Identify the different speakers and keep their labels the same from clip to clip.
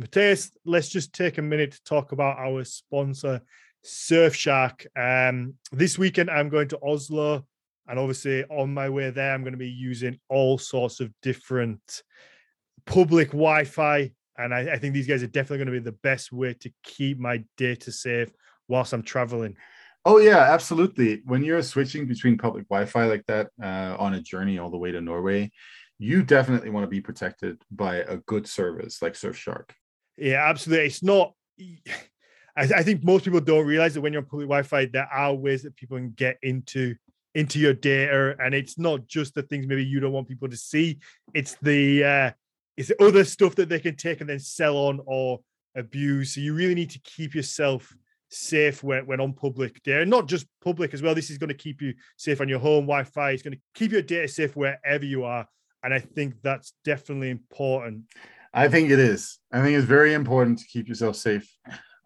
Speaker 1: Mathias, let's just take a minute to talk about our sponsor, Surfshark. Um, this weekend, I'm going to Oslo, and obviously, on my way there, I'm going to be using all sorts of different public Wi Fi. And I, I think these guys are definitely going to be the best way to keep my data safe whilst I'm traveling.
Speaker 2: Oh yeah, absolutely. When you're switching between public Wi-Fi like that uh, on a journey all the way to Norway, you definitely want to be protected by a good service like Surfshark.
Speaker 1: Yeah, absolutely. It's not. I, I think most people don't realize that when you're on public Wi-Fi, there are ways that people can get into into your data, and it's not just the things maybe you don't want people to see. It's the uh, it's the other stuff that they can take and then sell on or abuse. So you really need to keep yourself safe when, when on public data, not just public as well. This is going to keep you safe on your home Wi-Fi. It's going to keep your data safe wherever you are, and I think that's definitely important.
Speaker 2: I think it is. I think it's very important to keep yourself safe,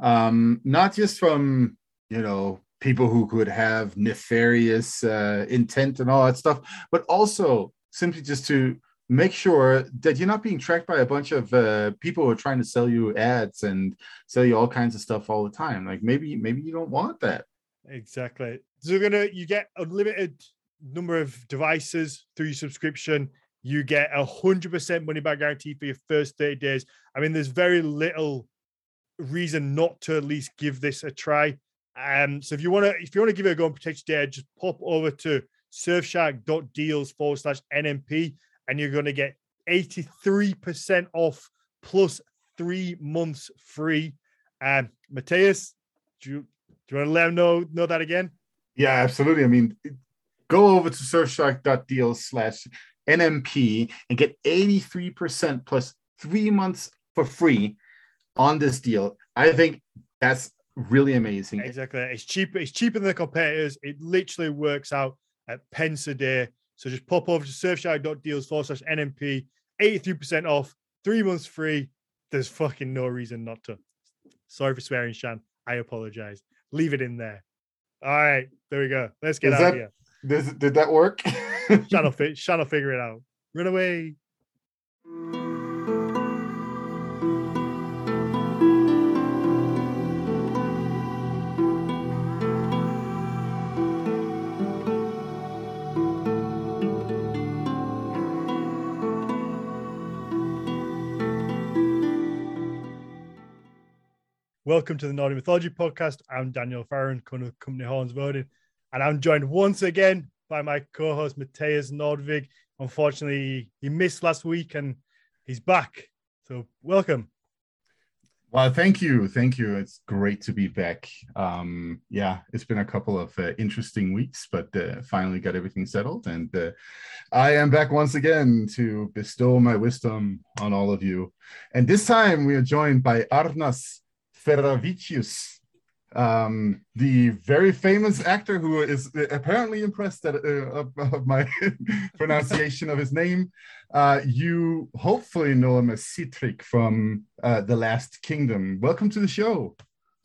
Speaker 2: um, not just from you know people who could have nefarious uh, intent and all that stuff, but also simply just to make sure that you're not being tracked by a bunch of uh, people who are trying to sell you ads and sell you all kinds of stuff all the time. Like maybe maybe you don't want that.
Speaker 1: Exactly. So you're gonna you get unlimited number of devices through your subscription. You get a hundred percent money back guarantee for your first 30 days. I mean, there's very little reason not to at least give this a try. Um, so if you want to, if you want to give it a go and protect your data, just pop over to surfshark.deals forward slash NMP and you're going to get 83% off plus three months free. Um, Mathias, do you, do you want to let them know, know that again?
Speaker 2: Yeah, absolutely. I mean, go over to surfshark.deal slash NMP and get 83% plus three months for free on this deal. I think that's really amazing.
Speaker 1: Exactly. It's cheaper. It's cheaper than the competitors. It literally works out at pence a day. So just pop over to surfshark.deals forward slash NMP, 83% off, three months free. There's fucking no reason not to. Sorry for swearing, Shan. I apologize. Leave it in there. All right, there we go. Let's get Is out
Speaker 2: that, here. Did, did that work?
Speaker 1: Shan, will, figure it out. Run away. Welcome to the Nordic Mythology Podcast. I'm Daniel Farrand, Company Horns of Odin, and I'm joined once again by my co-host Mathias Nordvig. Unfortunately, he missed last week and he's back. So welcome.
Speaker 2: Well, thank you, thank you. It's great to be back. Um, yeah, it's been a couple of uh, interesting weeks, but uh, finally got everything settled, and uh, I am back once again to bestow my wisdom on all of you. And this time we are joined by Arnas Fedaravicius, um, the very famous actor who is apparently impressed at, uh, of, of, my pronunciation of his name. Uh, you hopefully know him as Sihtric from uh, The Last Kingdom. Welcome to the show.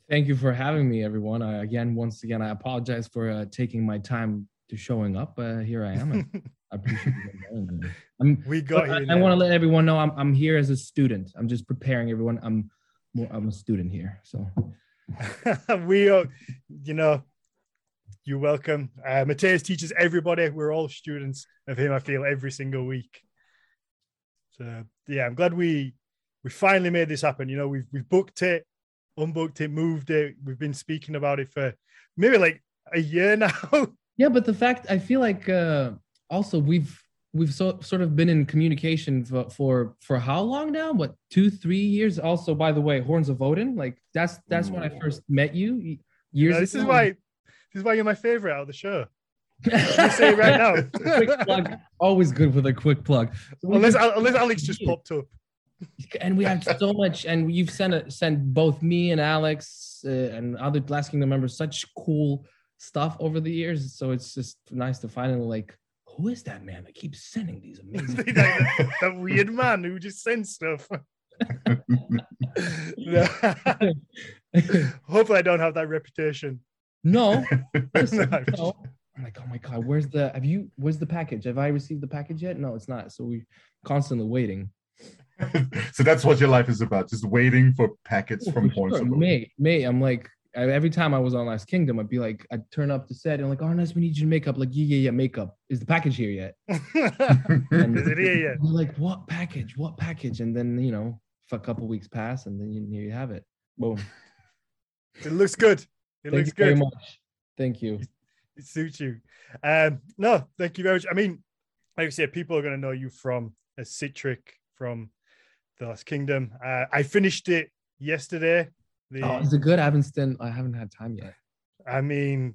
Speaker 3: Thank you for having me, everyone. I, again, once again, I apologize for uh, taking my time to showing up. Uh, here I am. I appreciate it. I'm,
Speaker 1: we got
Speaker 3: I, I want to let everyone know I'm, I'm here as a student. I'm just preparing everyone. I'm I'm a student here, so
Speaker 1: we are, you know, you're welcome. Uh, Mathias teaches everybody. We're all students of him. I feel every single week. So yeah, I'm glad we we finally made this happen. You know, we've we've booked it, unbooked it, moved it. We've been speaking about it for maybe like a year now.
Speaker 3: yeah, but the fact I feel like uh also we've we've so, sort of been in communication for, for, for how long now? What two three years? Also by the way horns of odin like that's that's Ooh. when i first met you years
Speaker 1: this ago. is why this is why you're my favorite out of the show. Say right now.
Speaker 3: Quick plug. Always good with a quick plug.
Speaker 1: So unless, just, unless alex just popped up.
Speaker 3: And we have so much and you've sent a, sent both me and alex uh, and other last kingdom members such cool stuff over the years. So it's just nice to finally like who is that man that keeps sending these amazing
Speaker 1: that, that weird man who just sends stuff. Hopefully i don't have that reputation.
Speaker 3: No, no. i'm like oh, oh my god where's the have you where's the package? Have i received the package yet? No it's not. So we're constantly waiting.
Speaker 2: So that's what your life is about, just waiting for packets
Speaker 3: Oh,
Speaker 2: from
Speaker 3: for
Speaker 2: Horns
Speaker 3: sure. Mate, mate, I'm like every time I was on Last Kingdom, I'd be like, I'd turn up the set and like, Arnas, we need you to make up. Like, yeah, yeah, yeah, makeup. Is the package here yet? And
Speaker 1: Is it here yet?
Speaker 3: Like, what package? What package? And then you know, a couple weeks pass, and then you, here you have it. Boom.
Speaker 1: It looks good. It
Speaker 3: Thank
Speaker 1: looks
Speaker 3: you very
Speaker 1: good.
Speaker 3: much. Thank you.
Speaker 1: It suits you. Um, no, thank you very much. I mean, like I said, people are going to know you from a Sihtric from the Last Kingdom. Uh, I finished it yesterday. The,
Speaker 3: Oh, is it good? I haven't I haven't had time yet.
Speaker 1: I mean,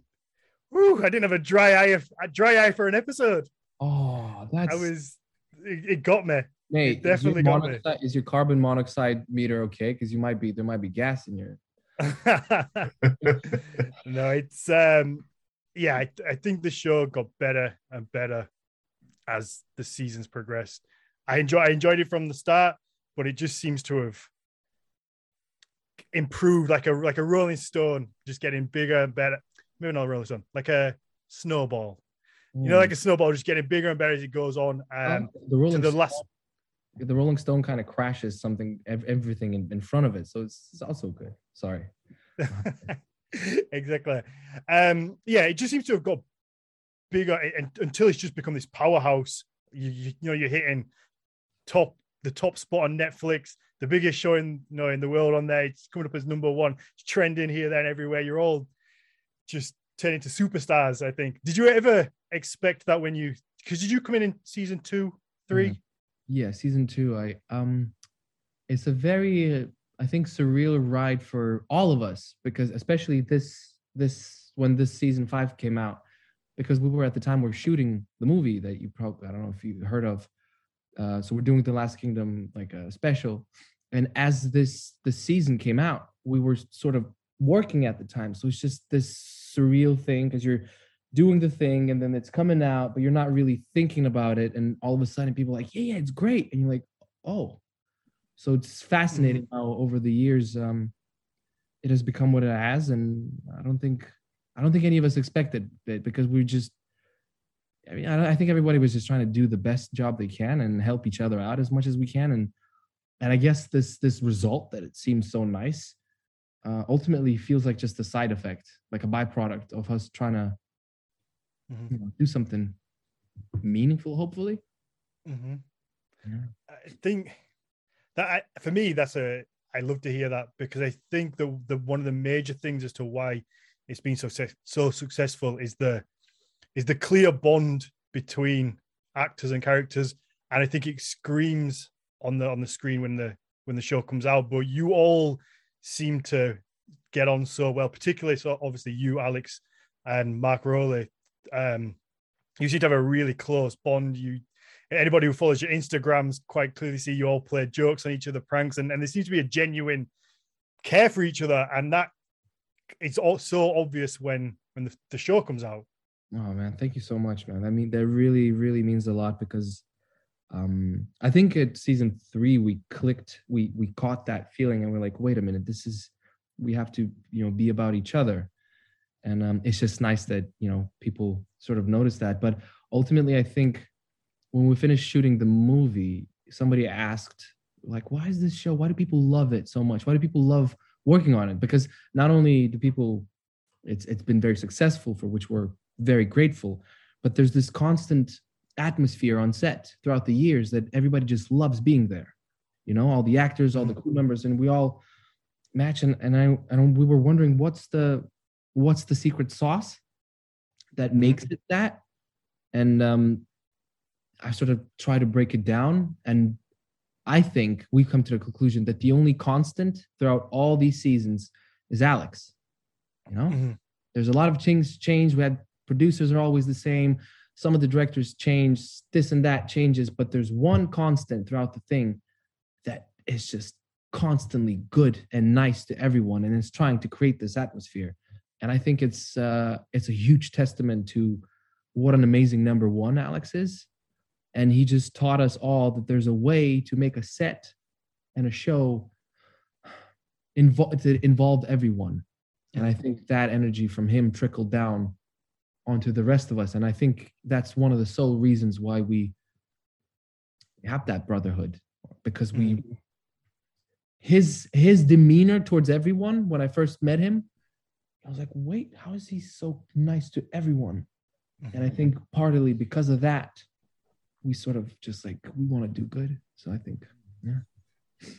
Speaker 1: whew, I didn't have a dry eye, a dry eye for an episode.
Speaker 3: Oh, that's
Speaker 1: I was, it, it got me.
Speaker 3: Mate,
Speaker 1: definitely
Speaker 3: is your,
Speaker 1: got me.
Speaker 3: is your carbon monoxide meter okay? Because you might be there might be gas in your.
Speaker 1: no, it's um, yeah. I, I think the show got better and better as the seasons progressed. I enjoy I enjoyed it from the start, but it just seems to have improved like a like a Rolling Stone, just getting bigger and better. Maybe not a Rolling Stone, like a snowball. You know, like a snowball, just getting bigger and better as it goes on. Um,
Speaker 3: Oh, the Rolling
Speaker 1: the
Speaker 3: Stone-
Speaker 1: last
Speaker 3: the Rolling Stone kind of crashes something everything in, in front of it, so it's, it's also good. Sorry.
Speaker 1: exactly. Um, yeah, it just seems to have got bigger and, until it's just become this powerhouse. You, you, you know, you're hitting top the top spot on Netflix, the biggest show in you know in the world on there. It's coming up as number one. It's trending here, then everywhere. You're all just turning to superstars. I think. Did you ever expect that when you? Because did you come in in season two, 3
Speaker 3: Mhm. Yeah, season two. I um, it's a very uh, I think surreal ride for all of us because especially this this when this season five came out because we were at the time we're shooting the movie that you probably I don't know if you heard of. Uh, so we're doing the Last Kingdom like a special, and as this the season came out, we were sort of working at the time. So it's just this surreal thing because you're doing the thing and then it's coming out, but you're not really thinking about it. And all of a sudden, people are like, yeah, yeah, it's great. And you're like, oh. So it's fascinating how over the years um, it has become what it has. And I don't think I don't think any of us expected it because we just I mean, I, I think everybody was just trying to do the best job they can and help each other out as much as we can. And and I guess this this result that it seems so nice uh, ultimately feels like just a side effect, like a byproduct of us trying to
Speaker 1: Mhm.
Speaker 3: you know, do something meaningful, hopefully.
Speaker 1: Mhm.
Speaker 3: Yeah.
Speaker 1: I think that I, for me, that's a I love to hear that because I think the the one of the major things as to why it's been so so successful is the is the clear bond between actors and characters, and I think it screams on the on the screen when the when the show comes out. But you all seem to get on so well, particularly so obviously you, Alex, and Mark Rowley. Um, you seem to have a really close bond. You anybody who follows your Instagrams quite clearly see you all play jokes on each other, pranks, and, and there seems to be a genuine care for each other, and that it's all so obvious when when the, the show comes out.
Speaker 3: Oh man, thank you so much, man. I mean, that really, really means a lot because um I think at season three we clicked, we we caught that feeling and we're like, wait a minute, this is we have to, you know, be about each other. And um it's just nice that, you know, people sort of notice that. But ultimately I think when we finished shooting the movie, somebody asked, like, why is this show? Why do people love it so much? Why do people love working on it? Because not only do people it's it's been very successful for which we're very grateful but there's this constant atmosphere on set throughout the years that everybody just loves being there. You know all the actors all the crew members and we all match and, and i and we were wondering what's the what's the secret sauce that makes it that? And um i sort of try to break it down and i think we've come to the conclusion that the only constant throughout all these seasons is alex you know?
Speaker 1: Mhm.
Speaker 3: there's a lot of things change we had producers are always the same. Some of the directors change this and that changes but there's one constant throughout the thing that is just constantly good and nice to everyone and is trying to create this atmosphere. And i think it's uh it's a huge testament to what an amazing number one alex is. And he just taught us all that there's a way to make a set and a show involve that involved everyone. And i think that energy from him trickled down onto the rest of us and i think that's one of the sole reasons why we have that brotherhood because we mm-hmm. his his demeanor towards everyone when I first met him, I was like, wait, how is he so nice to everyone? And I mm-hmm. think partly because of that, we sort of just like we want to do good. So I think, yeah.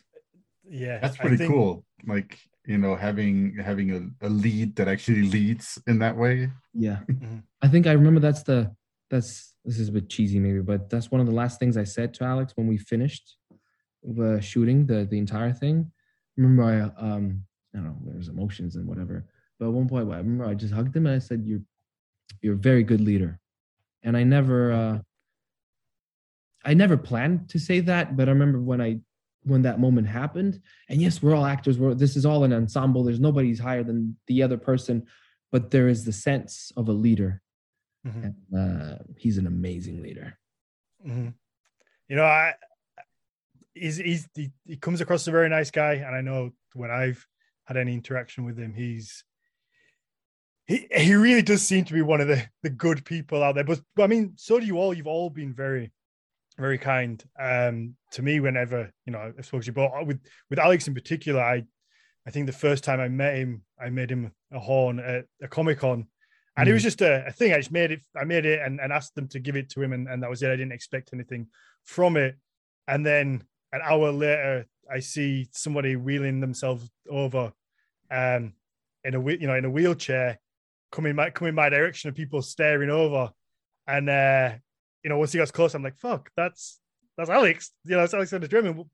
Speaker 1: Yeah,
Speaker 2: That's pretty
Speaker 1: think-
Speaker 2: cool. Like, you know, having having a, a lead that actually leads in that way.
Speaker 3: Yeah.
Speaker 1: Mhm.
Speaker 3: I think I remember that's the that's this is a bit cheesy maybe, but that's one of the last things I said to Alex when we finished the shooting the the entire thing. Remember I um I don't know, there's emotions and whatever. But at one point I remember I just hugged him and I said, You're you're a very good leader. And I never uh I never planned to say that, but I remember when I when that moment happened, and yes, we're all actors, we're this is all an ensemble, there's nobody's higher than the other person but there is the sense of a leader.
Speaker 1: Mhm.
Speaker 3: And, uh, he's an amazing leader.
Speaker 1: Mhm. You know, I he's, he's he, he comes across as a very nice guy, and I know when I've had any interaction with him, he's he he really does seem to be one of the the good people out there. But, but I mean, so do you all. You've all been very very kind um to me whenever you know I've spoken to you. But with with Alex in particular, I I think the first time I met him, I made him a horn at a Comic Con. And it was just a, a thing. I just made it. I made it and, and asked them to give it to him, and, and that was it. I didn't expect anything from it. And then an hour later, I see somebody wheeling themselves over, um, in a you know in a wheelchair, coming my coming my direction, and people staring over. And uh, you know, once he gets close, I'm like, "Fuck, that's that's Alex." You know, it's Alexander Dreymon.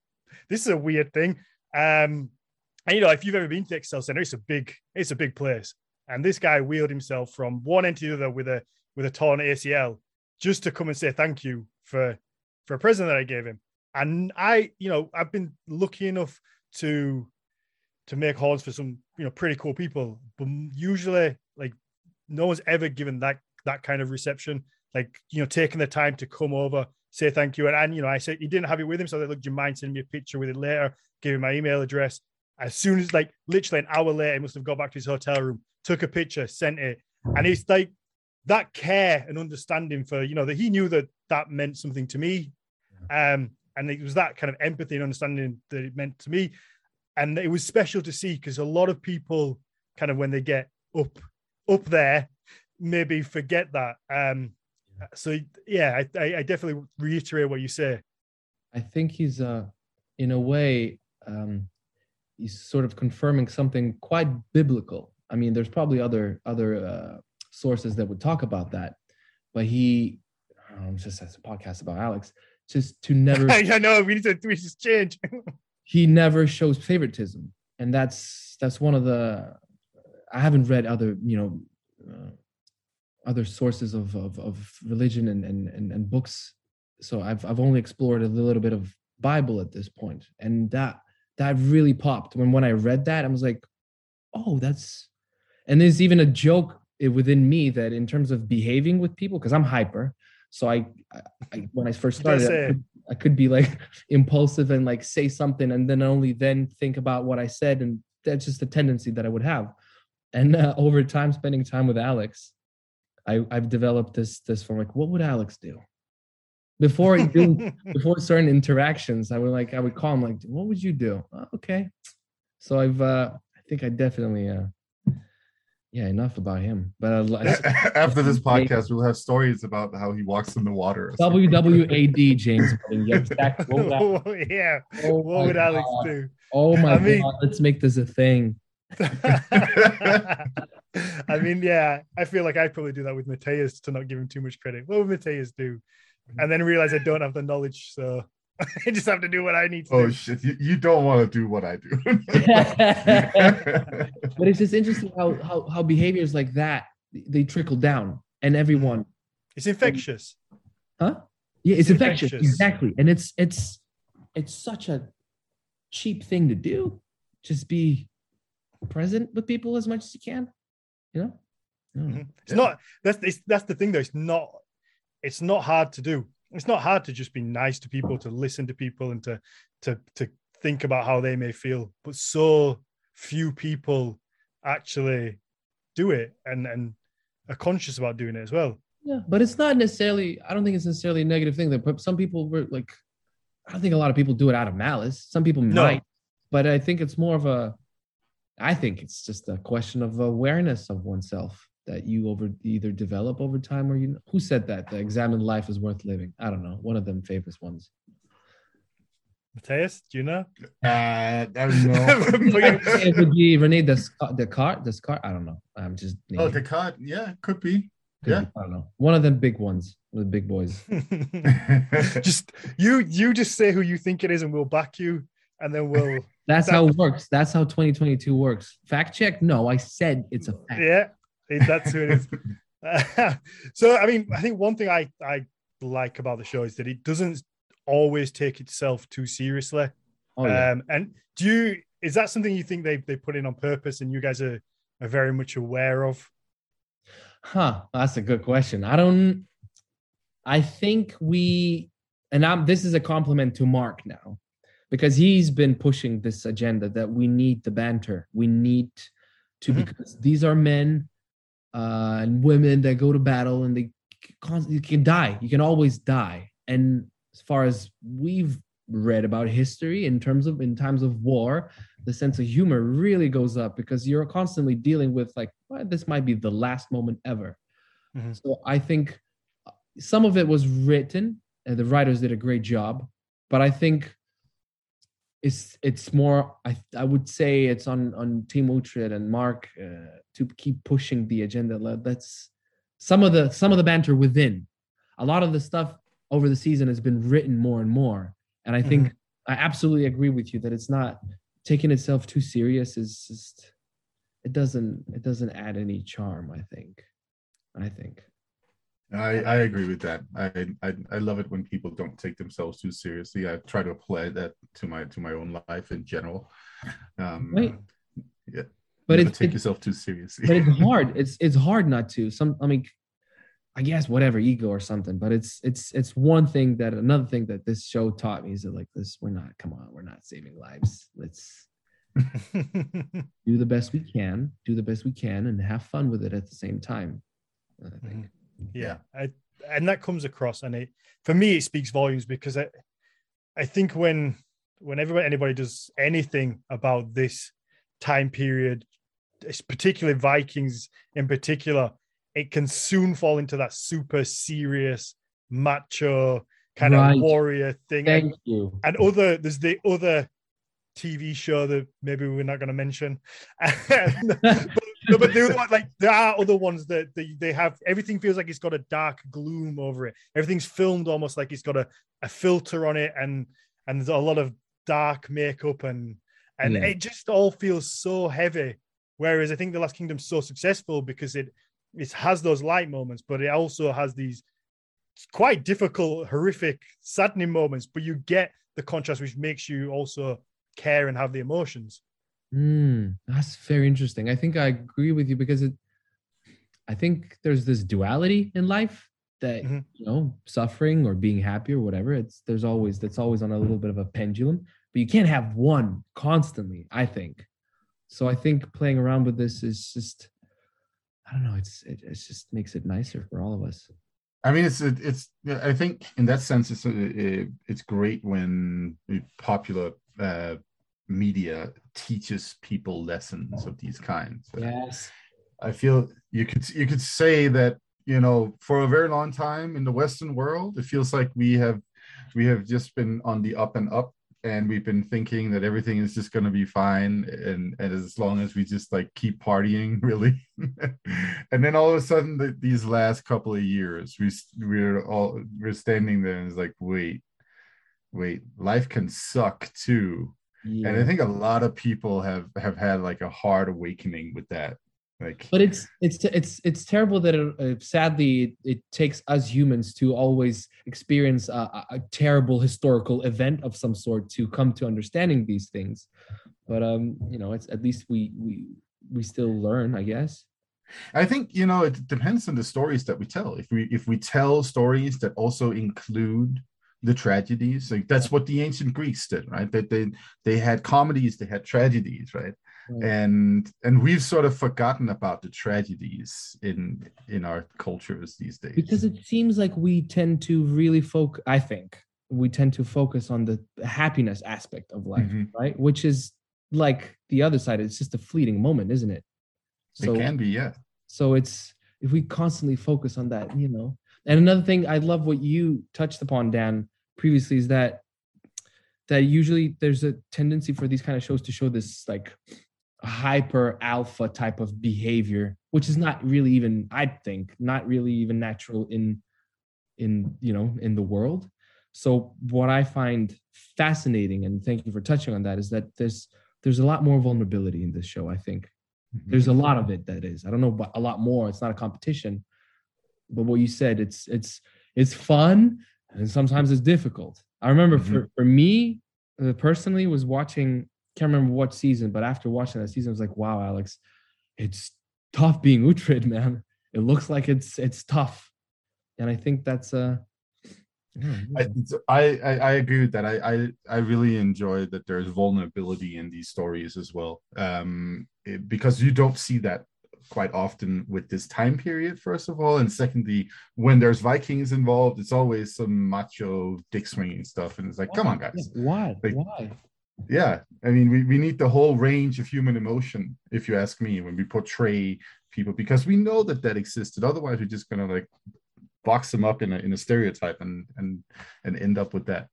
Speaker 1: This is a weird thing. Um, and you know, if you've ever been to Excel Center, it's a big, it's a big place. And this guy wheeled himself from one end to the other with a with a torn ACL just to come and say thank you for for a present that I gave him. And I, you know, I've been lucky enough to to make horns for some, you know, pretty cool people. But usually, like, no one's ever given that that kind of reception. Like, you know, taking the time to come over, say thank you. And, and you know, I said he didn't have it with him, so I said, look, do you mind sending me a picture with it later? Give him my email address. As soon as like literally an hour later, he must have got back to his hotel room, took a picture, sent it, and it's like that care and understanding for you know that he knew that that meant something to me, um, and it was that kind of empathy and understanding that it meant to me, and it was special to see because a lot of people kind of when they get up up there maybe forget that. Um, so yeah, I, I, definitely reiterate what you say.
Speaker 3: I think he's, uh, in a way, um, he's sort of confirming something quite biblical. I mean, there's probably other other uh, sources that would talk about that, but he, I don't know, it's just has a podcast about Alex, just to never
Speaker 1: I know we need to we just change.
Speaker 3: he never shows favoritism and that's that's one of the i haven't read other you know uh, other sources of of, of religion and, and and and books so i've i've only explored a little bit of bible at this point and that that really popped when when i read that i was like oh that's and there's even a joke within me that in terms of behaving with people because i'm hyper so I, I, I when i first started I could, I could be like impulsive and like say something and then only then think about what I said. And that's just a tendency that I would have. And uh, over time, spending time with Alex, I, I've developed this this from like, what would Alex do? Before I do before certain interactions, I would like I would call him like, what would you do? "Oh, okay. So I've uh I think I definitely uh yeah, enough about him. But uh,
Speaker 2: After this podcast, we'll have stories about how he walks in the water.
Speaker 3: WWAD James. Yeah, exactly. What would I-
Speaker 1: yeah.
Speaker 3: oh
Speaker 1: What would Alex do?
Speaker 3: Oh my
Speaker 1: I mean-
Speaker 3: god, let's make this a thing.
Speaker 1: I mean, yeah, I feel like I'd probably do that with Mathias to not give him too much credit. What would Mathias do? Mhm. And then realize I don't have the knowledge, so I just have to do what I need to
Speaker 2: oh
Speaker 1: do.
Speaker 2: shit! You, you don't want to do what I do.
Speaker 3: but it's just interesting how how how behaviors like that they trickle down and everyone
Speaker 1: It's infectious.
Speaker 3: huh yeah it's,
Speaker 1: It's
Speaker 3: infectious.
Speaker 1: infectious.
Speaker 3: exactly and it's it's it's such a cheap thing to do just be present with people as much as you can you know I don't know.
Speaker 1: Mhm. It's not that's it's, that's the thing though. It's not it's not hard to do. It's not hard to just be nice to people, to listen to people, and to to to think about how they may feel. But so few people actually do it and and are conscious about doing it as well.
Speaker 3: yeah but it's not necessarily i don't think it's necessarily a negative thing that some people were like I don't think a lot of people do it out of malice. Some people
Speaker 1: No.
Speaker 3: might, but I think it's more of a. I think it's just a question of awareness of oneself that you over either develop over time or you. Who said that? The examined life is worth living. I don't know. One of them famous ones.
Speaker 1: Mathias, do you know?
Speaker 2: Uh, I don't know.
Speaker 3: it would be Rene Descartes. Descartes. Descartes. I don't know. I'm just.
Speaker 2: oh,
Speaker 3: naming.
Speaker 2: the card. Yeah, could be.
Speaker 3: Could
Speaker 2: yeah.
Speaker 3: be. I don't know. One of them big ones. The big boys.
Speaker 1: just you you just say who you think it is and we'll back you and then we'll
Speaker 3: That's how it works. That's how 2022 works. Fact check? No, I said it's a fact.
Speaker 1: yeah that's who it is so i mean i think one thing i i like about the show is that it doesn't always take itself too seriously
Speaker 3: Oh, yeah.
Speaker 1: um and do you is that something you think they they put in on purpose and you guys are are very much aware of
Speaker 3: Huh. That's a good question. I don't. I think we, and I'm. This is a compliment to Mark now, because he's been pushing this agenda that we need the banter. We need to
Speaker 1: Mhm.
Speaker 3: because these are men uh, and women that go to battle and they constantly can die. You can always die. And as far as we've read about history in terms of in times of war, the sense of humor really goes up because you're constantly dealing with like well, this might be the last moment ever
Speaker 1: Mhm.
Speaker 3: so i think uh, some of it was written and the writers did a great job but i think it's it's more i i would say it's on on team Uhtred and mark uh, to keep pushing the agenda. That's some of the some of the banter within. A lot of the stuff over the season has been written more and more and i think i absolutely agree with you that it's not taking itself too serious is just it doesn't it doesn't add any charm i think i think
Speaker 2: I, I agree with that. I, I I love it when people don't take themselves too seriously. I try to apply that to my to my own life in general. Um,
Speaker 3: Right.
Speaker 2: Yeah.
Speaker 3: but it's
Speaker 2: take
Speaker 3: it,
Speaker 2: yourself too seriously.
Speaker 3: but it's hard it's it's hard not to some i mean i guess whatever ego or something but it's it's it's one thing that another thing that this show taught me is that like this we're not come on we're not saving lives let's do the best we can do the best we can and have fun with it at the same time i think
Speaker 1: yeah I, and that comes across and it for me it speaks volumes because i i think when whenever anybody does anything about this time period particularly vikings in particular it can soon fall into that super serious macho kind
Speaker 3: Right.
Speaker 1: of warrior thing and,
Speaker 3: thank you
Speaker 1: and other there's the other TV show that maybe we're not going to mention. but, no, but there, are, like there are other ones that they, they have everything feels like it's got a dark gloom over it. Everything's filmed almost like it's got a, a filter on it and and there's a lot of dark makeup and and
Speaker 3: Yeah.
Speaker 1: it just all feels so heavy. Whereas I think The Last Kingdom's so successful because it it has those light moments, but it also has these quite difficult, horrific, saddening moments. But you get the contrast, which makes you also care and have the emotions.
Speaker 3: Mm, that's very interesting. I think I agree with you because it. I think there's this duality in life that
Speaker 1: Mhm.
Speaker 3: you know, suffering or being happy or whatever. It's there's always that's always on a little bit of a pendulum, but you can't have one constantly. I think. So I think playing around with this is just. I don't know. It's it, it just makes it nicer for all of us.
Speaker 2: I mean, it's it's. I think in that sense, it's it's great when popular uh, media teaches people lessons of these kinds.
Speaker 3: Yes.
Speaker 2: I feel you could you could say that you know for a very long time in the Western world, it feels like we have we have just been on the up and up, and we've been thinking that everything is just going to be fine, and and as long as we just like keep partying, really. and then all of a sudden, the, these last couple of years, we we're all we're standing there and it's like, wait, wait, life can suck too
Speaker 3: Yeah.
Speaker 2: and i think a lot of people have have had like a hard awakening with that like
Speaker 3: but it's it's it's it's terrible that it, uh, sadly it takes us humans to always experience a, a- a terrible historical event of some sort to come to understanding these things. But um you know it's at least we we we still learn i guess.
Speaker 2: I think you know it depends on the stories that we tell. If we if we tell stories that also include the tragedies like that's what the ancient greeks did right that they they had comedies they had tragedies right
Speaker 3: Right.
Speaker 2: and and we've sort of forgotten about the tragedies in in our cultures these days
Speaker 3: because it seems like we tend to really focus i think we tend to focus on the happiness aspect of life,
Speaker 2: Mhm.
Speaker 3: right? Which is like the other side. It's just a fleeting moment, isn't it?
Speaker 2: it can be, yeah.
Speaker 3: so it's if we constantly focus on that, you know. And another thing, I love what you touched upon, Dan, previously, is that that usually there's a tendency for these kind of shows to show this like hyper alpha type of behavior, which is not really even, I think, not really even natural in in you know in the world. So what I find fascinating, and thank you for touching on that, is that there's there's a lot more vulnerability in this show. I think mm-hmm. there's a lot of it that is i don't know but a lot more it's not a competition but what you said it's it's it's fun and sometimes it's difficult i remember
Speaker 2: Mhm.
Speaker 3: for for me uh, personally was watching can't remember what season but after watching that season i was like wow alex it's tough being Uhtred, man it looks like it's it's tough and i think that's uh yeah,
Speaker 2: I I I agree with that. I, I I really enjoy that there's vulnerability in these stories as well, um, it- because you don't see that quite often with this time period. First of all, and secondly, when there's Vikings involved, it's always some macho dick swinging stuff, and it's like, come on, guys.
Speaker 3: why
Speaker 2: Like-
Speaker 3: why
Speaker 2: Yeah, I mean, we, we need the whole range of human emotion, if you ask me, when we portray people, because we know that that existed. Otherwise, we're just gonna like box them up in a in a stereotype and and and end up with that.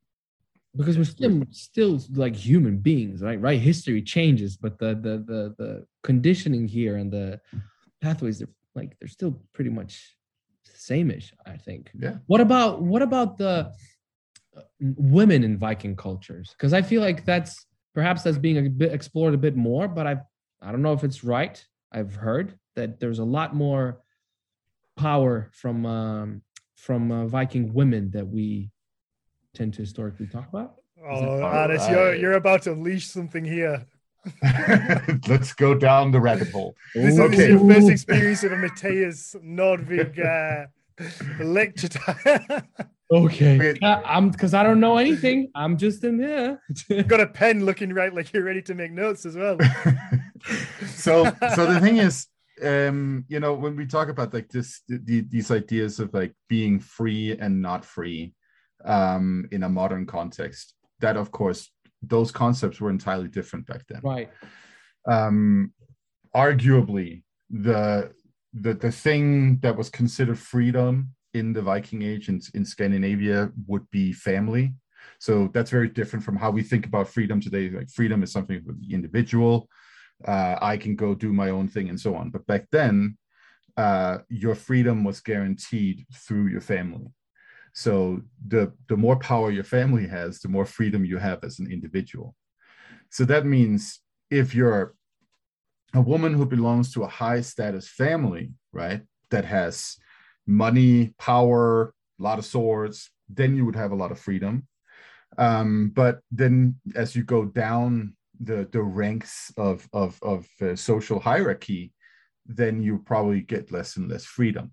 Speaker 3: Because we're still still like human beings right? Right? History changes but the the the, the conditioning here and the pathways they're like they're still pretty much same-ish i think.
Speaker 2: Yeah.
Speaker 3: what about what about the uh, women in viking cultures? Because i feel like that's perhaps that's being a bit explored a bit more but i i don't know if it's right. I've heard that there's a lot more power from um from uh, viking women that we tend to historically talk about
Speaker 1: Oh,
Speaker 2: All
Speaker 1: Hannes, you're you're about to unleash something here.
Speaker 2: Let's go down the rabbit hole.
Speaker 1: This is
Speaker 2: Okay.
Speaker 1: your first experience of a Mathias Nordvig uh, lecture time.
Speaker 3: Okay.
Speaker 2: Wait.
Speaker 3: Uh, I'm because I don't know anything. I'm just in there.
Speaker 1: Got a pen looking right like you're ready to make notes as well.
Speaker 2: so so the thing is um you know when we talk about like this the, these ideas of like being free and not free um in a modern context that of course those concepts were entirely different back then.
Speaker 3: Right.
Speaker 2: um arguably the the the thing that was considered freedom in the viking age in, in scandinavia would be family. So that's very different from how we think about freedom today. Like freedom is something for the individual. Uh, i can go do my own thing and so on. But back then uh, your freedom was guaranteed through your family so the the more power your family has the more freedom you have as an individual so that means if you're a woman who belongs to a high status family, right, that has money, power, a lot of swords, then you would have a lot of freedom. Um, but then as you go down the, the ranks of, of, of uh, social hierarchy, then you probably get less and less freedom.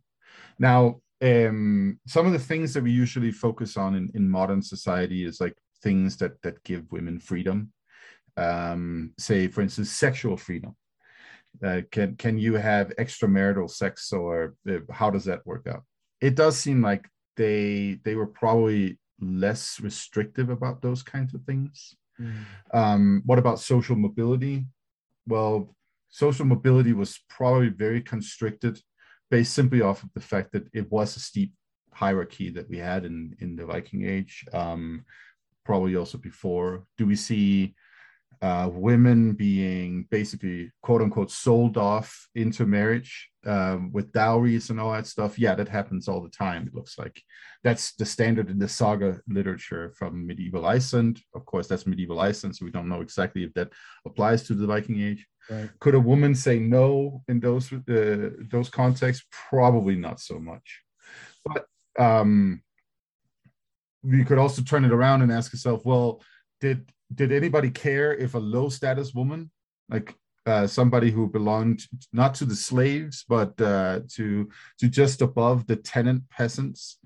Speaker 2: Now, um, some of the things that we usually focus on in, in modern society is like things that, that give women freedom. Um, say, for instance, sexual freedom. Uh, can can you have extramarital sex or uh, how does that work out? It does seem like they they were probably less restrictive about those kinds of things. Um, what about social mobility? Well social mobility was probably very constricted based simply off of the fact that it was a steep hierarchy that we had in in the viking age um, probably also before. Do we see uh, women being basically quote unquote sold off into marriage um, with dowries and all that stuff. Yeah, that happens all the time. It looks like that's the standard in the saga literature from medieval Iceland. Of course, that's medieval Iceland, so we don't know exactly if that applies to the Viking Age.
Speaker 3: Right.
Speaker 2: Could a woman say no in those uh, those contexts? Probably not so much. But um, we could also turn it around and ask yourself, well, did did anybody care if a low status woman like uh, somebody who belonged not to the slaves but uh, to to just above the tenant peasants?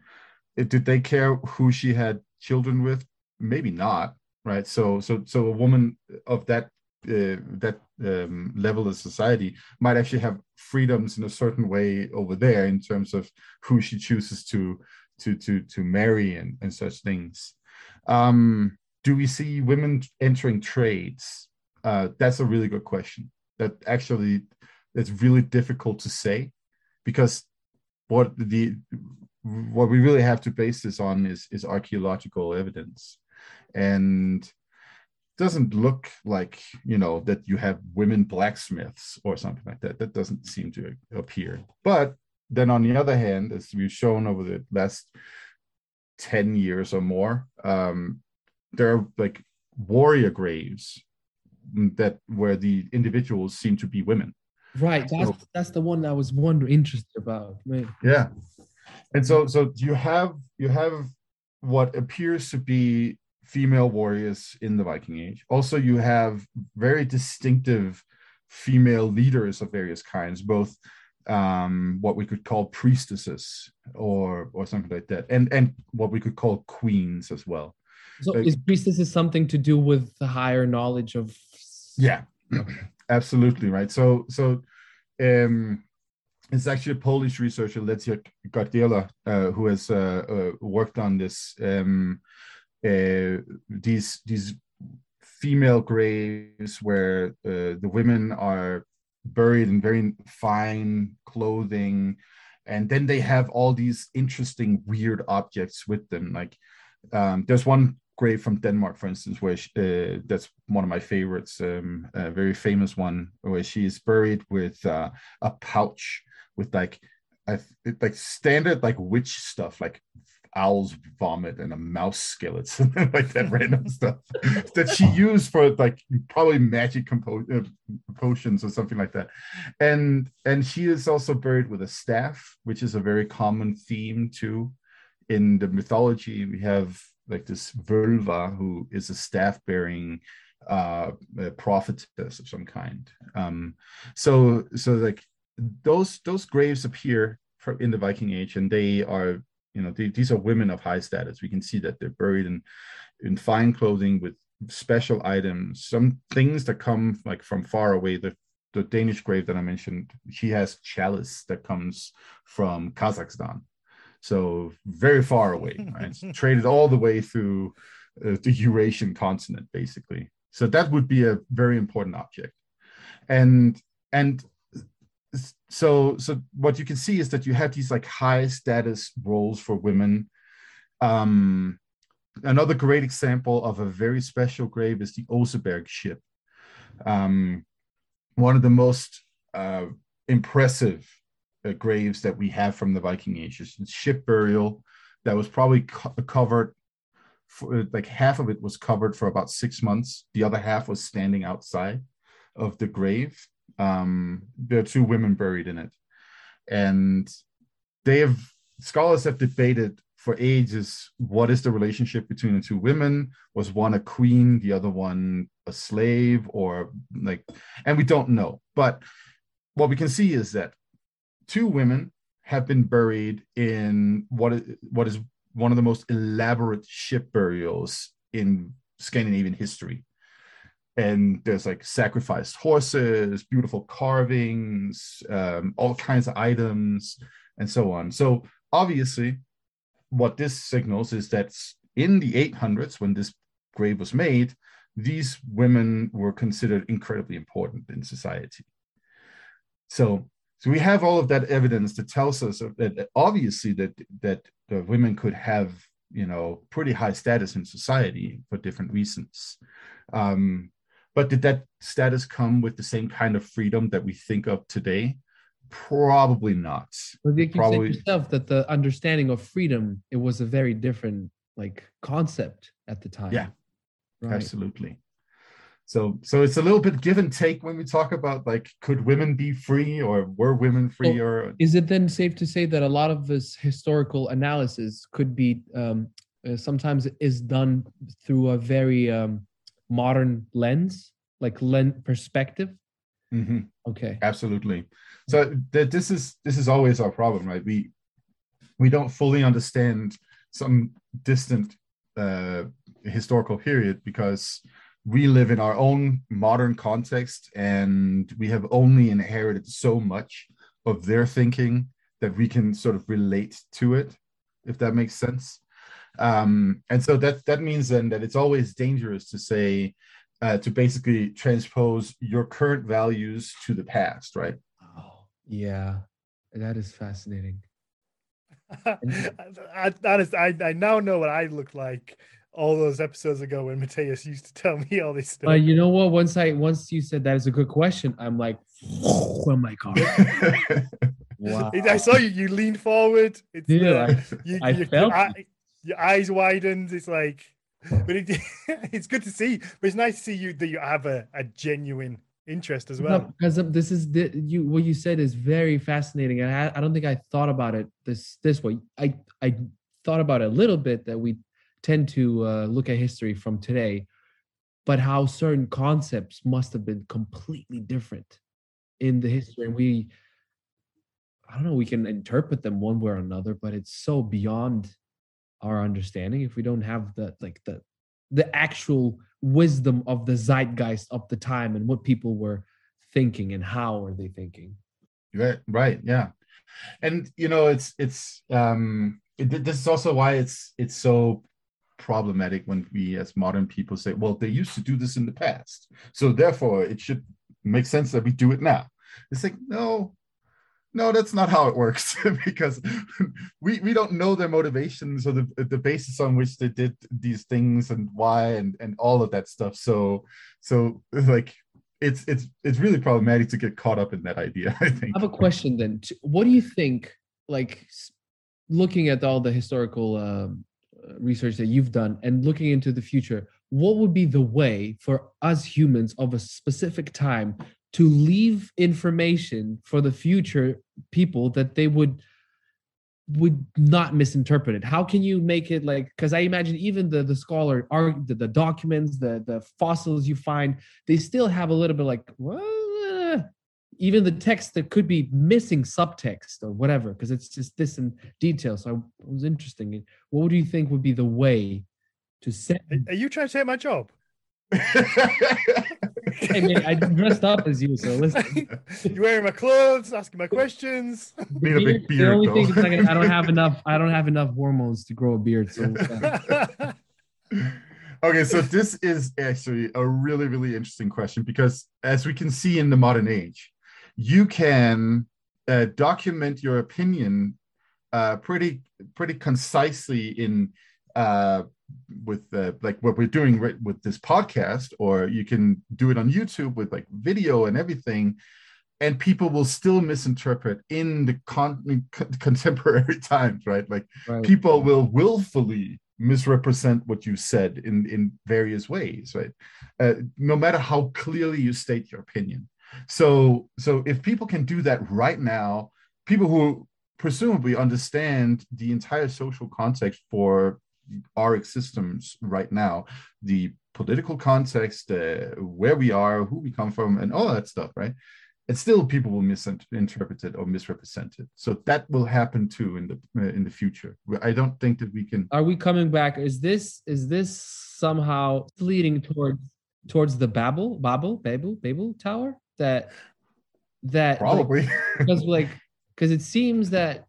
Speaker 2: Did they care who she had children with? Maybe not right? So so so a woman of that uh, that um, level of society might actually have freedoms in a certain way over there in terms of who she chooses to to to to marry and, and such things. Um, do we see women entering trades? Uh, that's a really good question. That actually, it's really difficult to say because what the what we really have to base this on is is archaeological evidence, and doesn't look like you know that you have women blacksmiths or something like that. That doesn't seem to appear. But then on the other hand, as we've shown over the last 10 years or more, um, there are like warrior graves that where the individuals seem to be women.
Speaker 3: Right. That's so, that's the one I was wondering interested about.
Speaker 2: Man. Yeah. And so so you have you have what appears to be female warriors in the Viking Age. Also, you have very distinctive female leaders of various kinds, both um, what we could call priestesses or or something like that, and and what we could call queens as well.
Speaker 3: So, is priestesses something to do with the higher knowledge of?
Speaker 2: Yeah, absolutely right. So so. Um, it's actually a Polish researcher, Leszek Gardeła, uh, who has uh, uh, worked on this. Um, uh, these these female graves where uh, the women are buried in very fine clothing and then they have all these interesting weird objects with them like um, there's one grave from denmark for instance where she, uh, that's one of my favorites um, a very famous one where she is buried with uh, a pouch with like a, like standard like witch stuff like owl's vomit and a mouse skeleton like that random stuff that she used for like probably magic compo- uh, potions or something like that. And and she is also buried with a staff which is a very common theme too in the mythology. We have like this Völva who is a staff bearing uh prophetess of some kind um so so like those those graves appear in the viking age and they are you know, these are women of high status. We can see that they're buried in in fine clothing with special items, some things that come like from far away. The the Danish grave that I mentioned, she has chalice that comes from Kazakhstan, so very far away. Right? it's traded all the way through uh, the Eurasian continent, basically. So that would be a very important object, and and so so what you can see is that you have these like high status roles for women um another great example of a very special grave is the oseberg ship um one of the most uh, impressive uh, graves that we have from the viking ages. is ship burial that was probably co- covered for, like half of it was covered for about six months the other half was standing outside of the grave um, there are two women buried in it, and they have scholars have debated for ages what is the relationship between the two women. Was one a queen, the other one a slave, or like, and we don't know. But what we can see is that two women have been buried in what is, what is one of the most elaborate ship burials in Scandinavian history and there's like sacrificed horses, beautiful carvings, um, all kinds of items, and so on. So obviously, what this signals is that in the 800s, when this grave was made, these women were considered incredibly important in society. So, so we have all of that evidence that tells us that obviously that that the women could have you know pretty high status in society for different reasons. Um, but did that status come with the same kind of freedom that we think of today? Probably not.
Speaker 3: Well, you Probably... said yourself that the understanding of freedom it was a very different like concept at the time.
Speaker 2: Yeah, right. absolutely. So, so it's a little bit give and take when we talk about like, could women be free or were women free well, or?
Speaker 3: Is it then safe to say that a lot of this historical analysis could be um, uh, sometimes is done through a very um, modern lens, like lens perspective?
Speaker 2: Mm-hmm.
Speaker 3: Okay.
Speaker 2: Absolutely. So th- this is this is always our problem, right? We we don't fully understand some distant uh, historical period because we live in our own modern context and we have only inherited so much of their thinking that we can sort of relate to it if that makes sense Um, and so that that means then that it's always dangerous to say uh, to basically transpose your current values to the past, right?
Speaker 3: Oh, yeah, that is fascinating.
Speaker 1: I, honest, I, I now know what I look like all those episodes ago when Mathias used to tell me all this stuff.
Speaker 3: But you know what? Once I once you said that is a good question, I'm like, oh my god.
Speaker 1: wow. I saw you. You leaned forward. It's
Speaker 3: yeah,
Speaker 1: uh, you,
Speaker 3: I
Speaker 1: you,
Speaker 3: felt
Speaker 1: your, your eyes widened. It's like, but it, it's good to see. But it's nice to see you that you have a, a genuine interest as well.
Speaker 3: because this is the, you what you said is very fascinating, and I, I don't think I thought about it this this way. I I thought about it a little bit that we tend to uh, look at history from today, but how certain concepts must have been completely different in the history. And we, I don't know, we can interpret them one way or another, but it's so beyond our understanding if we don't have the like the the actual wisdom of the zeitgeist of the time and what people were thinking and how are they thinking
Speaker 2: right right yeah and you know it's it's um it, this is also why it's it's so problematic when we as modern people say well they used to do this in the past. So therefore it should make sense that we do it now. It's like no no that's not how it works because we we don't know their motivations or the, the basis on which they did these things and why and and all of that stuff. So so like it's it's it's really problematic to get caught up in that idea i think.
Speaker 3: I have a question then. What do you think like looking at all the historical um, research that you've done and looking into the future, what would be the way for us humans of a specific time to leave information for the future people that they would would not misinterpret it? How can you make it like because i imagine even the the scholar are the, the documents the the fossils you find they still have a little bit like well, even the text that could be missing subtext or whatever because it's just this in detail so it was interesting what do you think would be the way to set
Speaker 1: are you trying to take my job
Speaker 3: hey man, I dressed up as you, so listen.
Speaker 1: You're wearing my clothes, asking my questions.
Speaker 2: Need a big beard.
Speaker 3: The only thing is like I don't have enough. I don't have enough hormones to grow a beard. So.
Speaker 2: Uh, okay, so this is actually a really, really interesting question because, as we can see in the modern age, you can uh, document your opinion uh, pretty pretty concisely in uh, with like what we're doing right with this podcast, or you can do it on YouTube with like video and everything, and people will still misinterpret in the con- contemporary times, right? Like right. people will willfully misrepresent what you said in in various ways, right? Uh, no matter how clearly you state your opinion. So, so if people can do that right now, people who presumably understand the entire social context for our systems right now, the political context, uh, where we are, who we come from, and all that stuff, right? And still, people will misinterpret it or misrepresent it. So that will happen too in the uh, in the future. I don't think that we can.
Speaker 3: Are we coming back? Is this is this somehow leading towards towards the Babel Babel Babel Babel Tower? That that
Speaker 2: probably.
Speaker 3: because like because it seems that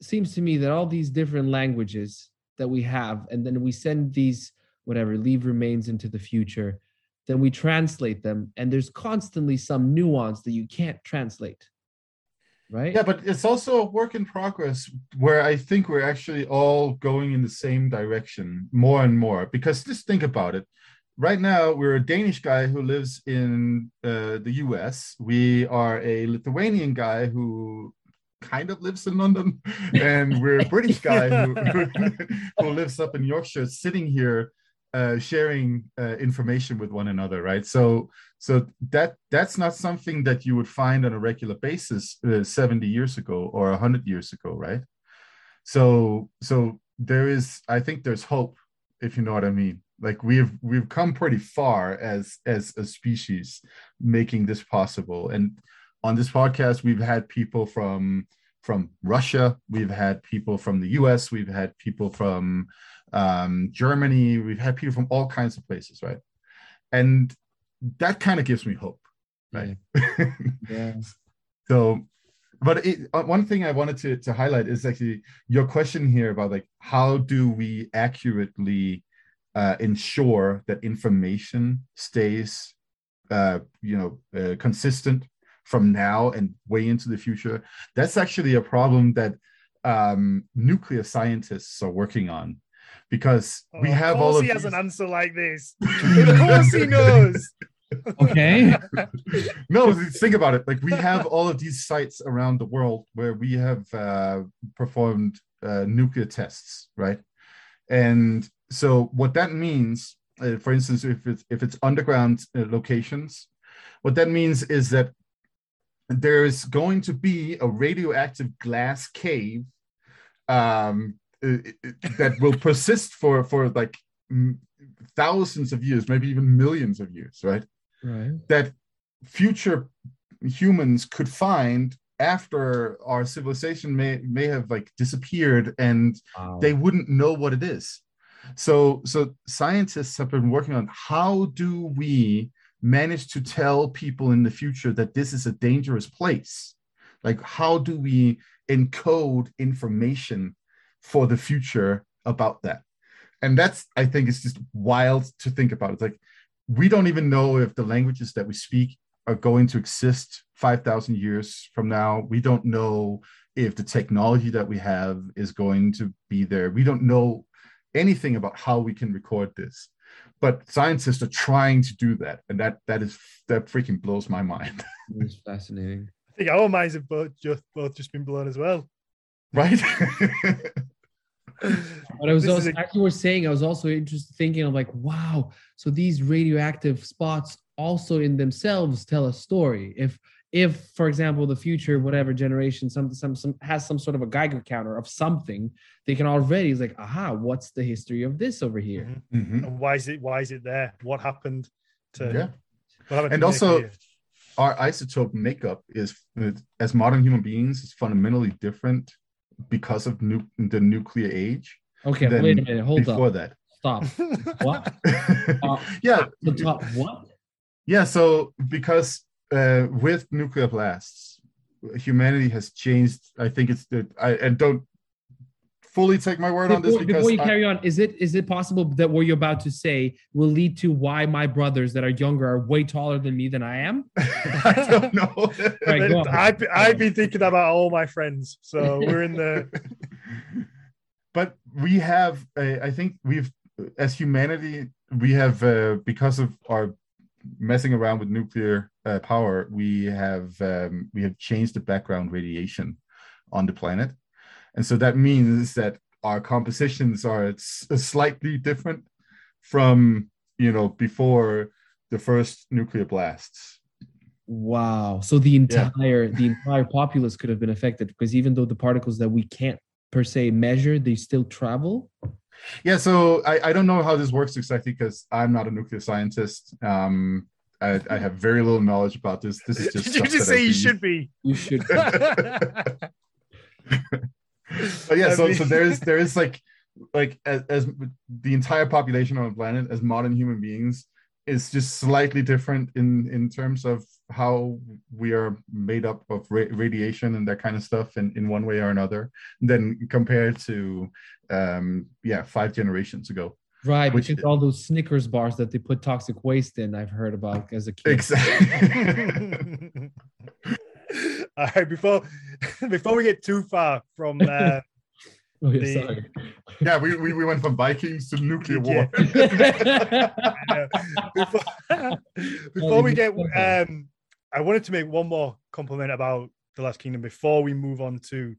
Speaker 3: seems to me that all these different languages that we have and then we send these whatever leave remains into the future then we translate them and there's constantly some nuance that you can't translate. Right?
Speaker 2: Yeah but it's also a work in progress where i think we're actually all going in the same direction more and more because just think about it right now we're a Danish guy who lives in uh, the US. We are a Lithuanian guy who kind of lives in London, and we're a British guy who, who lives up in Yorkshire, sitting here uh, sharing uh, information with one another, right? So, so that that's not something that you would find on a regular basis uh, 70 years ago or 100 years ago, right? So, so there is, I think, there's hope, if you know what I mean like we've we've come pretty far as as a species making this possible. And on this podcast we've had people from from russia we've had people from the us we've had people from um, germany we've had people from all kinds of places right? And that kind of gives me hope right?
Speaker 3: Yeah.
Speaker 2: so but it, uh, one thing I wanted to, to highlight is actually your question here about like how do we accurately uh, ensure that information stays, uh, you know, uh, consistent from now and way into the future. That's actually a problem that um, nuclear scientists are working on because we
Speaker 1: Oh,
Speaker 2: have
Speaker 1: of
Speaker 2: all of
Speaker 1: he has
Speaker 2: these-
Speaker 1: an answer like this. of course he knows.
Speaker 3: Okay.
Speaker 2: no think about it like we have all of these sites around the world where we have uh, performed uh, nuclear tests right and so what that means uh, for instance if it's if it's underground uh, locations what that means is that there's going to be a radioactive glass cave um, that will persist for for like thousands of years maybe even millions of years right
Speaker 3: Right.
Speaker 2: that future humans could find after our civilization may may have like disappeared and
Speaker 3: Wow.
Speaker 2: they wouldn't know what it is so so scientists have been working on how do we manage to tell people in the future that this is a dangerous place? Like how do we encode information for the future about that? And that's i think it's just wild to think about. It's like we don't even know if the languages that we speak are going to exist 5000 years from now. We don't know if the technology that we have is going to be there. We don't know anything about how we can record this but scientists are trying to do that and that that is that freaking blows my mind
Speaker 3: It's fascinating.
Speaker 1: I think our minds have both just both just been blown as well.
Speaker 2: right
Speaker 3: But I was
Speaker 1: This
Speaker 3: also,
Speaker 1: a-
Speaker 3: as you were saying, I was also interested thinking of like, wow, so these radioactive spots also in themselves tell a story. If if, for example, the future, whatever generation, some some some has some sort of a Geiger counter of something, they can already is like, aha, what's the history of this over here?
Speaker 1: Mhm.
Speaker 2: Mhm.
Speaker 1: And why is it why is it there? What happened to
Speaker 2: yeah
Speaker 1: what happened
Speaker 2: And
Speaker 1: to
Speaker 2: also-
Speaker 1: here?
Speaker 2: our isotope makeup is as modern human beings is fundamentally different because of nu- the nuclear age
Speaker 3: Okay,
Speaker 2: than
Speaker 3: wait a minute, hold up.
Speaker 2: before
Speaker 3: up,
Speaker 2: that
Speaker 3: stop. What? Uh,
Speaker 2: yeah
Speaker 3: The top what?
Speaker 2: yeah so because uh, with nuclear blasts humanity has changed i think it's the i and don't fully take my word on this
Speaker 3: Before,
Speaker 2: because
Speaker 3: before you
Speaker 2: I-
Speaker 3: carry on, is it is it possible that what you're about to say will lead to why my brothers that are younger are way taller than me than I am?
Speaker 2: I don't know.
Speaker 3: Right.
Speaker 1: I've, I've been thinking about all my friends, so we're in the
Speaker 2: but we have, uh, I think we've, as humanity, we have, uh, because of our messing around with nuclear uh, power, we have um, we have changed the background radiation on the planet, and so that means that our compositions are s- slightly different from you know before the first nuclear blasts.
Speaker 3: Wow. So the entire the entire populace could have been affected because even though the particles that we can't per se measure, they still travel.
Speaker 2: Yeah, so I, I don't know how this works exactly because I'm not a nuclear scientist. Um, I, I have very little knowledge about this. This is just
Speaker 1: Did you just say
Speaker 2: I've
Speaker 1: you
Speaker 2: been-
Speaker 1: should be?
Speaker 3: You should.
Speaker 2: But yeah, so so there is there is like like as, as the entire population on the planet as modern human beings is just slightly different in in terms of how we are made up of ra- radiation and that kind of stuff in, in one way or another than compared to um yeah five generations ago
Speaker 3: Right,
Speaker 2: Which-
Speaker 3: because all those Snickers bars that they put toxic waste in, I've heard about as a kid.
Speaker 2: exactly
Speaker 1: All right, before before we get too far from uh,
Speaker 3: Oh, yeah,
Speaker 1: the-
Speaker 3: sorry.
Speaker 2: yeah we, we, we went from vikings to nuclear war
Speaker 1: before, before we get um i wanted to make one more compliment about the last kingdom before we move on to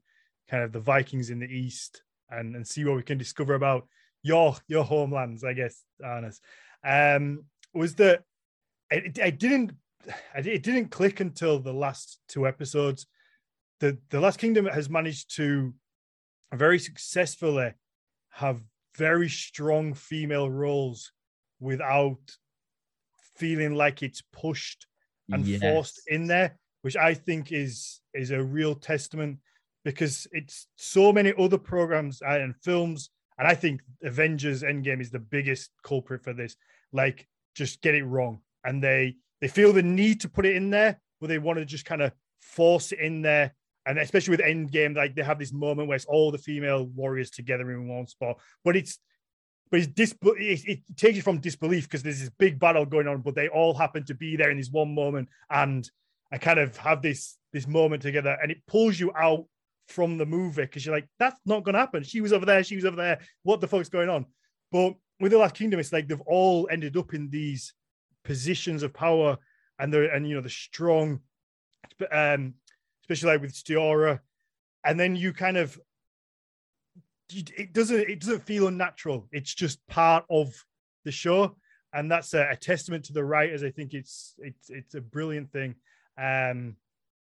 Speaker 1: kind of the vikings in the east and and see what we can discover about your your homelands i guess Arnas, um was that it, I didn't it didn't click until the last two episodes. The the last kingdom has managed to very successfully have very strong female roles without feeling like it's pushed and forced in there, which I think is is a real testament because it's so many other programs and films, and I think Avengers Endgame is the biggest culprit for this. Like, just get it wrong, and they they feel the need to put it in there, but they want to just kind of force it in there. And especially with Endgame, like they have this moment where it's all the female warriors together in one spot, but it's but it's dis- it, it takes you from disbelief because there's this big battle going on, but they all happen to be there in this one moment, and I kind of have this this moment together, and it pulls you out from the movie because you're like, that's not going to happen. She was over there, she was over there. What the fuck's going on? But with the Last Kingdom, it's like they've all ended up in these positions of power, and they're and you know the strong, um, especially like with Stiorra, and then you kind of it doesn't it doesn't feel unnatural. It's just part of the show, and that's a, a testament to the writers. I think it's it's it's a brilliant thing. Um,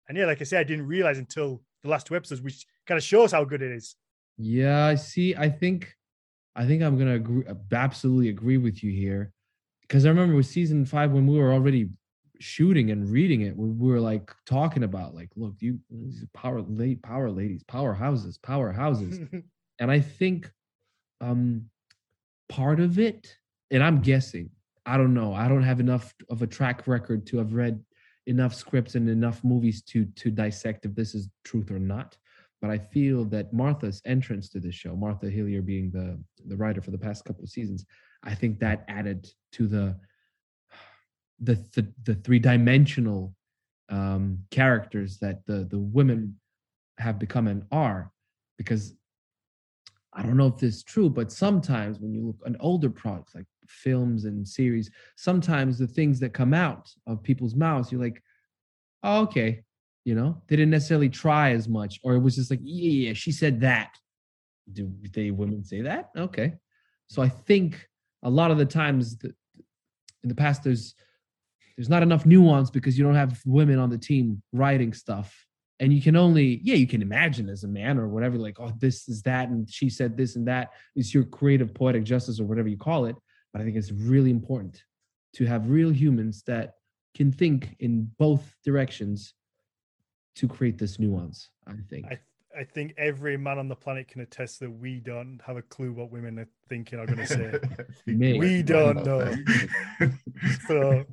Speaker 1: and yeah, like I said, I didn't realize until the last two episodes, which kind of shows how good it is.
Speaker 3: Yeah, I see. I think, I think I'm gonna agree, absolutely agree with you here, because I remember with season five when we were already shooting and reading it, we, we were like talking about like, look, you power late power ladies, powerhouses, powerhouses, and I think, um, part of it, and I'm guessing, I don't know, I don't have enough of a track record to have read enough scripts and enough movies to to dissect if this is truth or not. But I feel that Martha's entrance to the show, Martha Hillier being the the writer for the past couple of seasons, I think that added to the the the, the three dimensional um, characters that the the women have become and are, because I don't know if this is true, but sometimes when you look at older products like films and series, sometimes the things that come out of people's mouths, you're like, oh, okay, you know, they didn't necessarily try as much, or it was just like, yeah, yeah, she said that. Do they women say that? Okay. So I think a lot of the times in the past there's there's not enough nuance because you don't have women on the team writing stuff and you can only yeah you can imagine as a man or whatever like oh this is that and she said this and that is your creative poetic justice or whatever you call it i think it's really important to have real humans that can think in both directions to create this nuance i think
Speaker 1: I, I think every man on the planet can attest that we don't have a clue what women are thinking are going to say. we don't know.
Speaker 3: so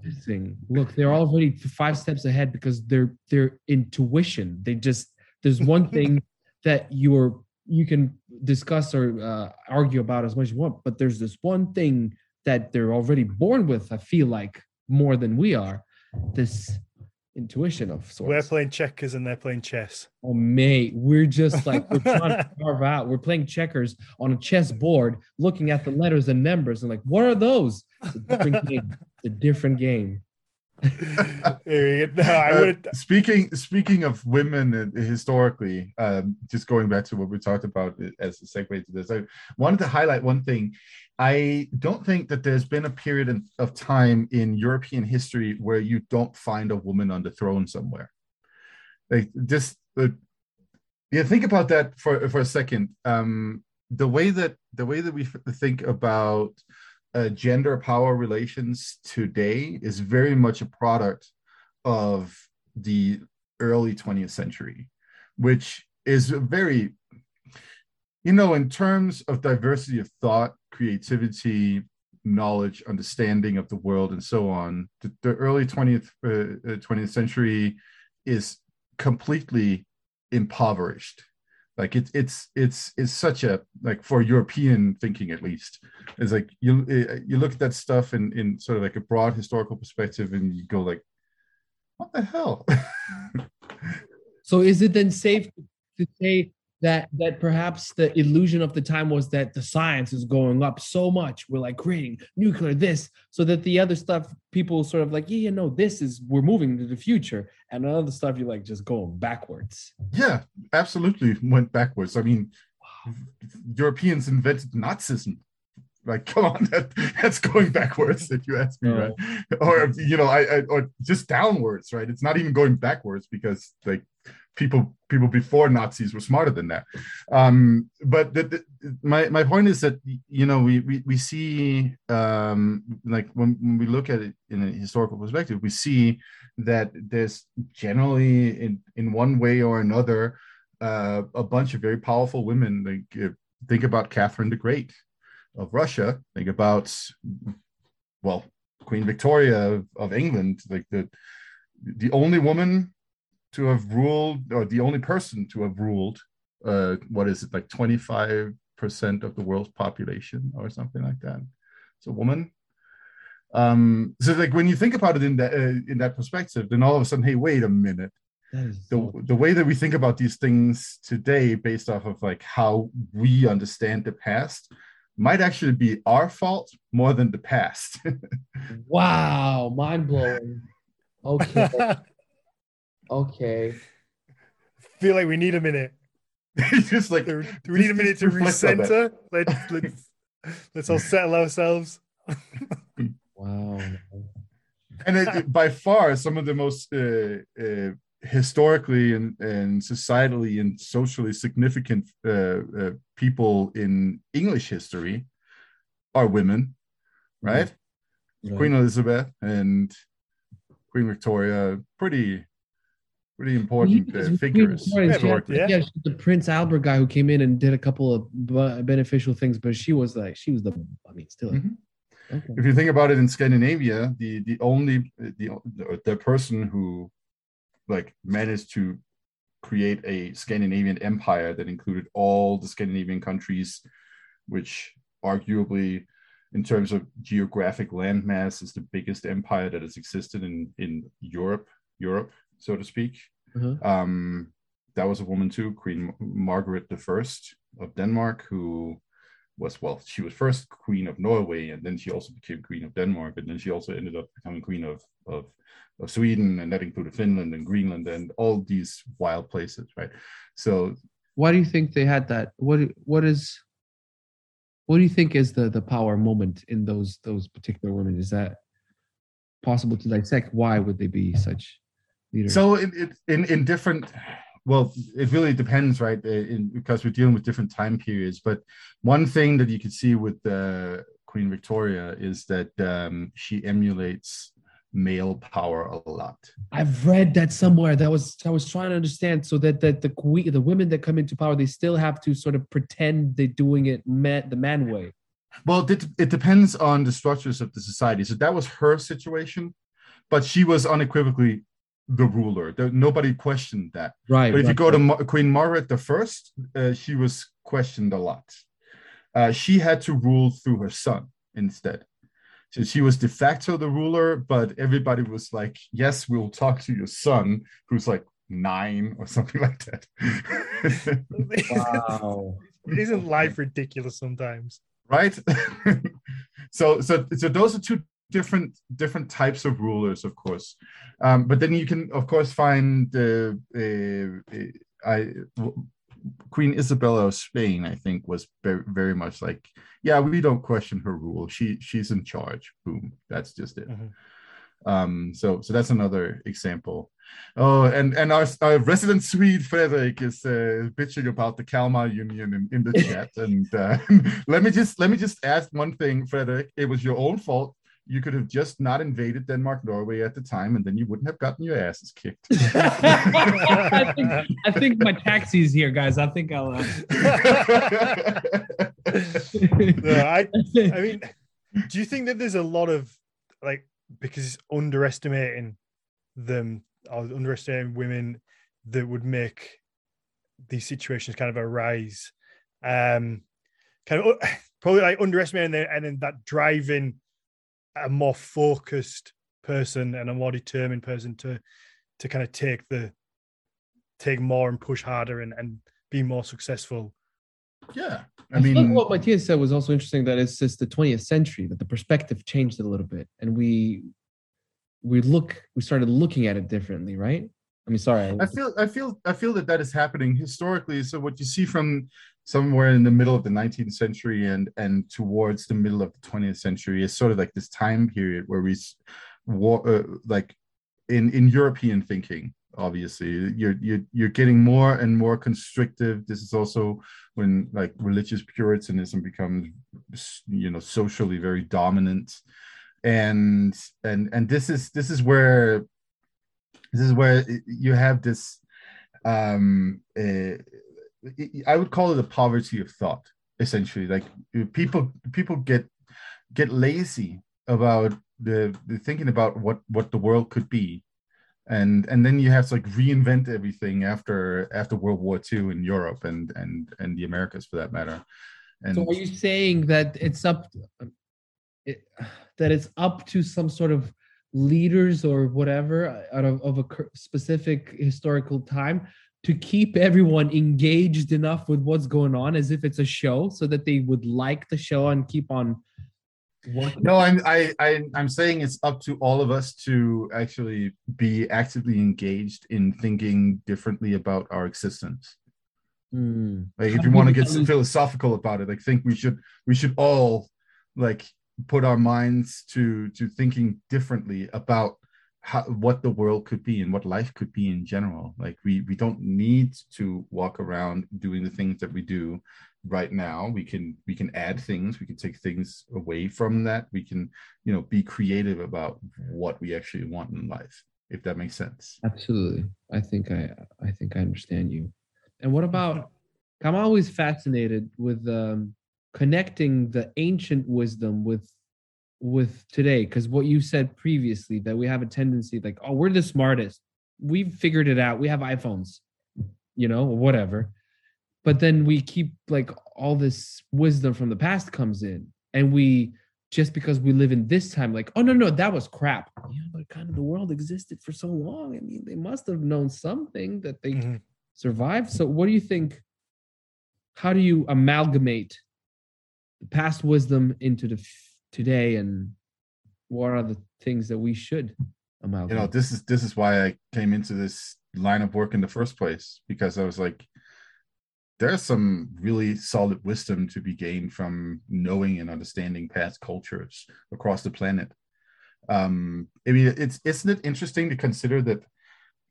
Speaker 3: look, they're already five steps ahead because they're their intuition. They just there's one thing that you're you can discuss or uh, argue about as much as you want, but there's this one thing that they're already born with. I feel like more than we are. This intuition of sorts.
Speaker 1: We're playing checkers and they're playing chess.
Speaker 3: Oh mate, we're just like we're trying to carve out. We're playing checkers on a chess board, looking at the letters and numbers, and like, what are those? It's a different game. It's a different game.
Speaker 2: no, uh, speaking speaking of women historically, um, just going back to what we talked about as a segue to this, I wanted to highlight one thing. I don't think that there's been a period of time in European history where you don't find a woman on the throne somewhere. Like just, uh, yeah, think about that for for a second. Um, the way that the way that we think about uh, gender power relations today is very much a product of the early 20th century, which is very, you know, in terms of diversity of thought, creativity, knowledge, understanding of the world, and so on, the, the early 20th, uh, 20th uh, century is completely impoverished. Like it's it's it's it's such a like for european thinking at least it's like you eh, you look at that stuff in in sort of like a broad historical perspective and you go like what the hell?
Speaker 3: So is it then safe to say that that perhaps the illusion of the time was that the science is going up so much. We're like creating nuclear this so that the other stuff people sort of like yeah you know this is we're moving to the future. And other stuff you like just going backwards.
Speaker 2: Yeah absolutely went backwards. I mean wow. europeans invented nazism like come on that, that's going backwards if you ask me right? Or you know I, I or just downwards right? It's not even going backwards because like people people before Nazis were smarter than that. Um, but the, the, my my point is that you know we we, we see um, like when, when we look at it in a historical perspective, we see that there's generally in in one way or another uh, a bunch of very powerful women. Like think about Catherine the Great of Russia. Think about well Queen Victoria of, of England, like the the only woman to have ruled, or the only person to have ruled, uh, what is it, like 25% of the world's population or something like that. It's a woman. Um, so like when you think about it in that uh, in that perspective, then all of a sudden, hey, wait a minute. The,
Speaker 3: so-
Speaker 2: the way that we think about these things today, based off of like how we understand the past, might actually be our fault more than the past.
Speaker 3: wow, mind blowing. Okay, okay.
Speaker 1: feel like we need a minute.
Speaker 2: Just like
Speaker 1: Do do we need a minute to
Speaker 2: reflect on that.
Speaker 1: recenter? Let's let's let's all settle ourselves.
Speaker 3: Wow.
Speaker 2: and it, it- by far some of the most uh, uh, historically and, and societally and socially significant uh, uh, people in English history are women, right? Queen Elizabeth and Queen Victoria, pretty pretty important uh, figures.
Speaker 3: Victoria, she
Speaker 2: historically.
Speaker 1: Yeah.
Speaker 3: yeah, she's the Prince Albert guy who came in and did a couple of beneficial things, but she was like, she was the, I mean, still.
Speaker 2: Mhm.
Speaker 3: Okay.
Speaker 2: If you think about it in Scandinavia, the the only the the person who like managed to create a Scandinavian empire that included all the Scandinavian countries, which arguably in terms of geographic landmass is the biggest empire that has existed in in Europe, Europe, so to speak.
Speaker 3: Uh-huh.
Speaker 2: Um, that was a woman too, Queen Margaret the First of Denmark, who was well, she was first Queen of Norway, and then she also became Queen of Denmark, and then she also ended up becoming Queen of of, of Sweden, and that included Finland and Greenland and all these wild places, right? So
Speaker 3: Why do you think they had that? What what is what do you think is the the power moment in those those particular women? Is that possible to dissect? Why would they be such leaders?
Speaker 2: So it, it in in different, well, it really depends, right? In, because we're dealing with different time periods. But one thing that you can see with uh, Queen Victoria is that um, she emulates male power a lot.
Speaker 3: I've read that somewhere. That was I was trying to understand. So that that the que- the women that come into power, they still have to sort of pretend they're doing it man, the man way.
Speaker 2: Well, it, it depends on the structures of the society. So that was her situation, but she was unequivocally the ruler. There, nobody questioned that.
Speaker 3: Right.
Speaker 2: But if you
Speaker 3: right,
Speaker 2: go to
Speaker 3: right.
Speaker 2: Mar- Queen Margaret the First, uh, she was questioned a lot. Uh, she had to rule through her son instead. So she was de facto the ruler, but everybody was like, "Yes, we'll talk to your son, who's like nine or something like that."
Speaker 3: wow.
Speaker 1: Isn't life ridiculous sometimes?
Speaker 2: right? so, so, so those are two different different types of rulers, of course. Um, but then you can, of course, find uh, uh, I, Queen Isabella of Spain. I think was very, very much like, yeah, we don't question her rule. She she's in charge. Boom. That's just it.
Speaker 1: Mhm.
Speaker 2: Um, so so that's another example. Oh, and and our, our resident Swede Frederick is uh, bitching about the Kalmar Union in, in the chat. and uh, let me just let me just ask one thing, Frederick. It was your own fault. You could have just not invaded Denmark, Norway at the time, and then you wouldn't have gotten your asses kicked.
Speaker 3: I, think, I think my taxi's here, guys. I think I'll. Uh...
Speaker 1: No, I I mean, do you think that there's a lot of like because it's underestimating them or underestimating women that would make these situations kind of arise? Um, kind of uh, probably like underestimating them and then that driving a more focused person and a more determined person to to kind of take the take more and push harder and, and be more successful.
Speaker 2: yeah, I
Speaker 3: I, mean,
Speaker 2: mean,
Speaker 3: what Mathias said was also interesting. That it's just the 20th century that the perspective changed a little bit, and we we look we started looking at it differently, right? I mean, sorry.
Speaker 2: I feel I feel I feel that that is happening historically. So what you see from somewhere in the middle of the 19th century and and towards the middle of the 20th century is sort of like this time period where we s- wa- uh, like in in European thinking. Obviously, you're you're you're getting more and more constrictive. This is also when like religious puritanism becomes you know socially very dominant, and and and this is this is where this is where you have this um uh, i would call it a poverty of thought essentially like people people get get lazy about the, the thinking about what what the world could be and and then you have to like reinvent everything after after World War II in Europe and and and the Americas for that matter. And
Speaker 3: so, are you saying that it's up it, that it's up to some sort of leaders or whatever out of, of a specific historical time to keep everyone engaged enough with what's going on as if it's a show so that they would like the show and keep on
Speaker 2: working? no i'm I, I i'm saying it's up to all of us to actually be actively engaged in thinking differently about our existence
Speaker 3: mm.
Speaker 2: like if you want to get philosophical about it i think we should we should all like put our minds to to thinking differently about how, what the world could be and what life could be in general. Like we we don't need to walk around doing the things that we do right now. We can we can add things. We can take things away from that. We can you know be creative about what we actually want in life. If that makes sense.
Speaker 3: Absolutely, I think I I think I understand you. And what about? I'm always fascinated with um, connecting the ancient wisdom with with today. Because what you said previously that we have a tendency like oh we're the smartest. We've figured it out. We have iphones you know whatever. But then we keep like all this wisdom from the past comes in and we just because we live in this time like oh no no that was crap. Yeah but kind of the world existed for so long. I mean they must have known something that they mm-hmm. survived. So what do you think how do you amalgamate past wisdom into the today and what are the things that we should?
Speaker 2: You know, this is this is why I came into this line of work in the first place because I was like, there's some really solid wisdom to be gained from knowing and understanding past cultures across the planet. Um, I mean, it's isn't it interesting to consider that,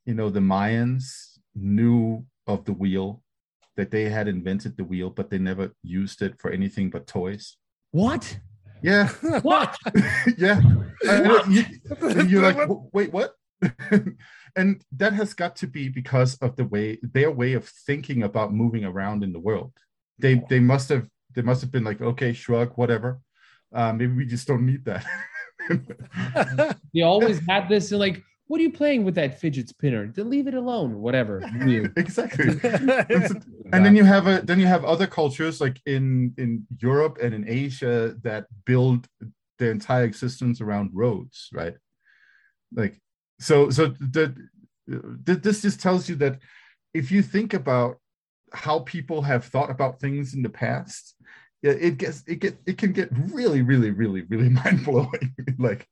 Speaker 2: you know, the Mayans knew of the wheel, that they had invented the wheel, but they never used it for anything but toys.
Speaker 3: What?
Speaker 2: Yeah.
Speaker 3: What?
Speaker 2: yeah. What? You, you're like, wait, what? and that has got to be because of the way their way of thinking about moving around in the world. They they must have they must have been like, okay, shrug, whatever. Uh, maybe we just don't need that.
Speaker 3: they always had this like what are you playing with that fidget spinner? Then leave it alone. Whatever.
Speaker 2: exactly. and then you have a then you have other cultures like in in Europe and in Asia that build their entire existence around roads, right? Like so so the, this just tells you that if you think about how people have thought about things in the past, it gets it get it can get really really really really mind blowing. like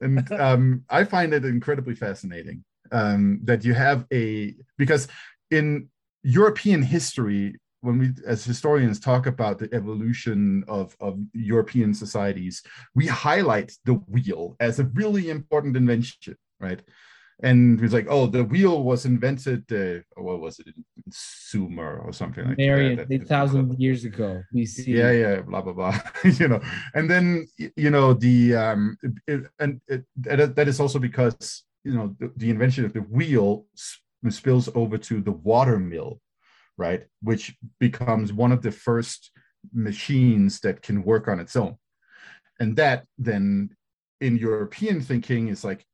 Speaker 2: and um, I find it incredibly fascinating um, that you have a because in European history, when we as historians talk about the evolution of, of European societies, we highlight the wheel as a really important invention, right? And it's like, oh, the wheel was invented. Uh, what was it, in Sumer or something like
Speaker 3: Marion, that? Eight thousand years ago,
Speaker 2: BC. Yeah, yeah, blah blah blah. you know, and then you know the um, it, and it, that is also because you know the, the invention of the wheel spills over to the water mill, right? Which becomes one of the first machines that can work on its own, and that then in European thinking is like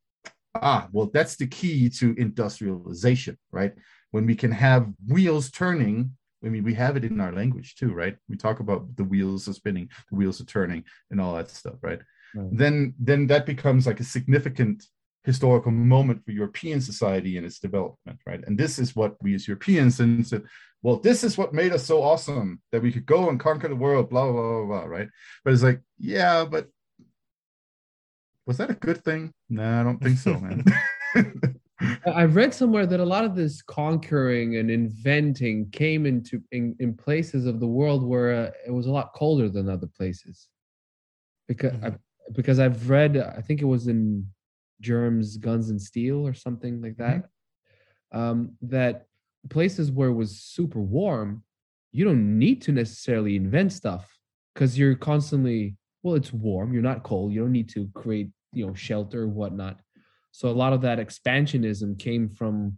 Speaker 2: ah, well, that's the key to industrialization, right? When we can have wheels turning, I mean, we have it in our language too, right? We talk about the wheels are spinning, the wheels are turning, and all that stuff, right? right. Then, then that becomes like a significant historical moment for European society and its development, right? And this is what we as Europeans and said, well, this is what made us so awesome that we could go and conquer the world, blah, blah, blah, blah, right? But it's like, yeah, but was that a good thing? No, I don't think so, man.
Speaker 3: I've read somewhere that a lot of this conquering and inventing came into in, in places of the world where uh, it was a lot colder than other places. Because mm-hmm. I, because I've read, I think it was in Germs, Guns and Steel or something like that. Mm-hmm. Um, that places where it was super warm, you don't need to necessarily invent stuff because you're constantly well, it's warm. You're not cold. You don't need to create, you know, shelter or whatnot. So a lot of that expansionism came from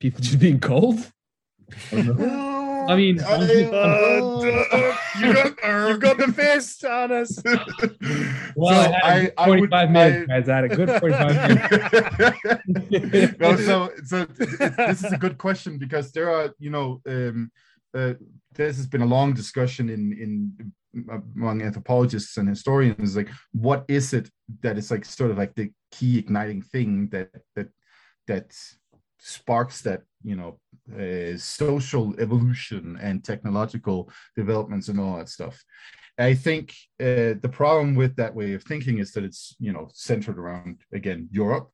Speaker 3: people just being cold.
Speaker 2: no,
Speaker 3: I mean,
Speaker 1: Uh, uh, you got you've got the fist on us.
Speaker 3: well,
Speaker 2: So
Speaker 3: I, had
Speaker 2: I- I would-
Speaker 3: 45 minutes, guys. I had a good 45 minutes.
Speaker 2: no, so so this is a good question because there are you know um, uh, this has been a long discussion in in among anthropologists and historians like what is it that is like sort of like the key igniting thing that that that sparks that you know uh, social evolution and technological developments and all that stuff? I think uh, the problem with that way of thinking is that it's you know centered around again Europe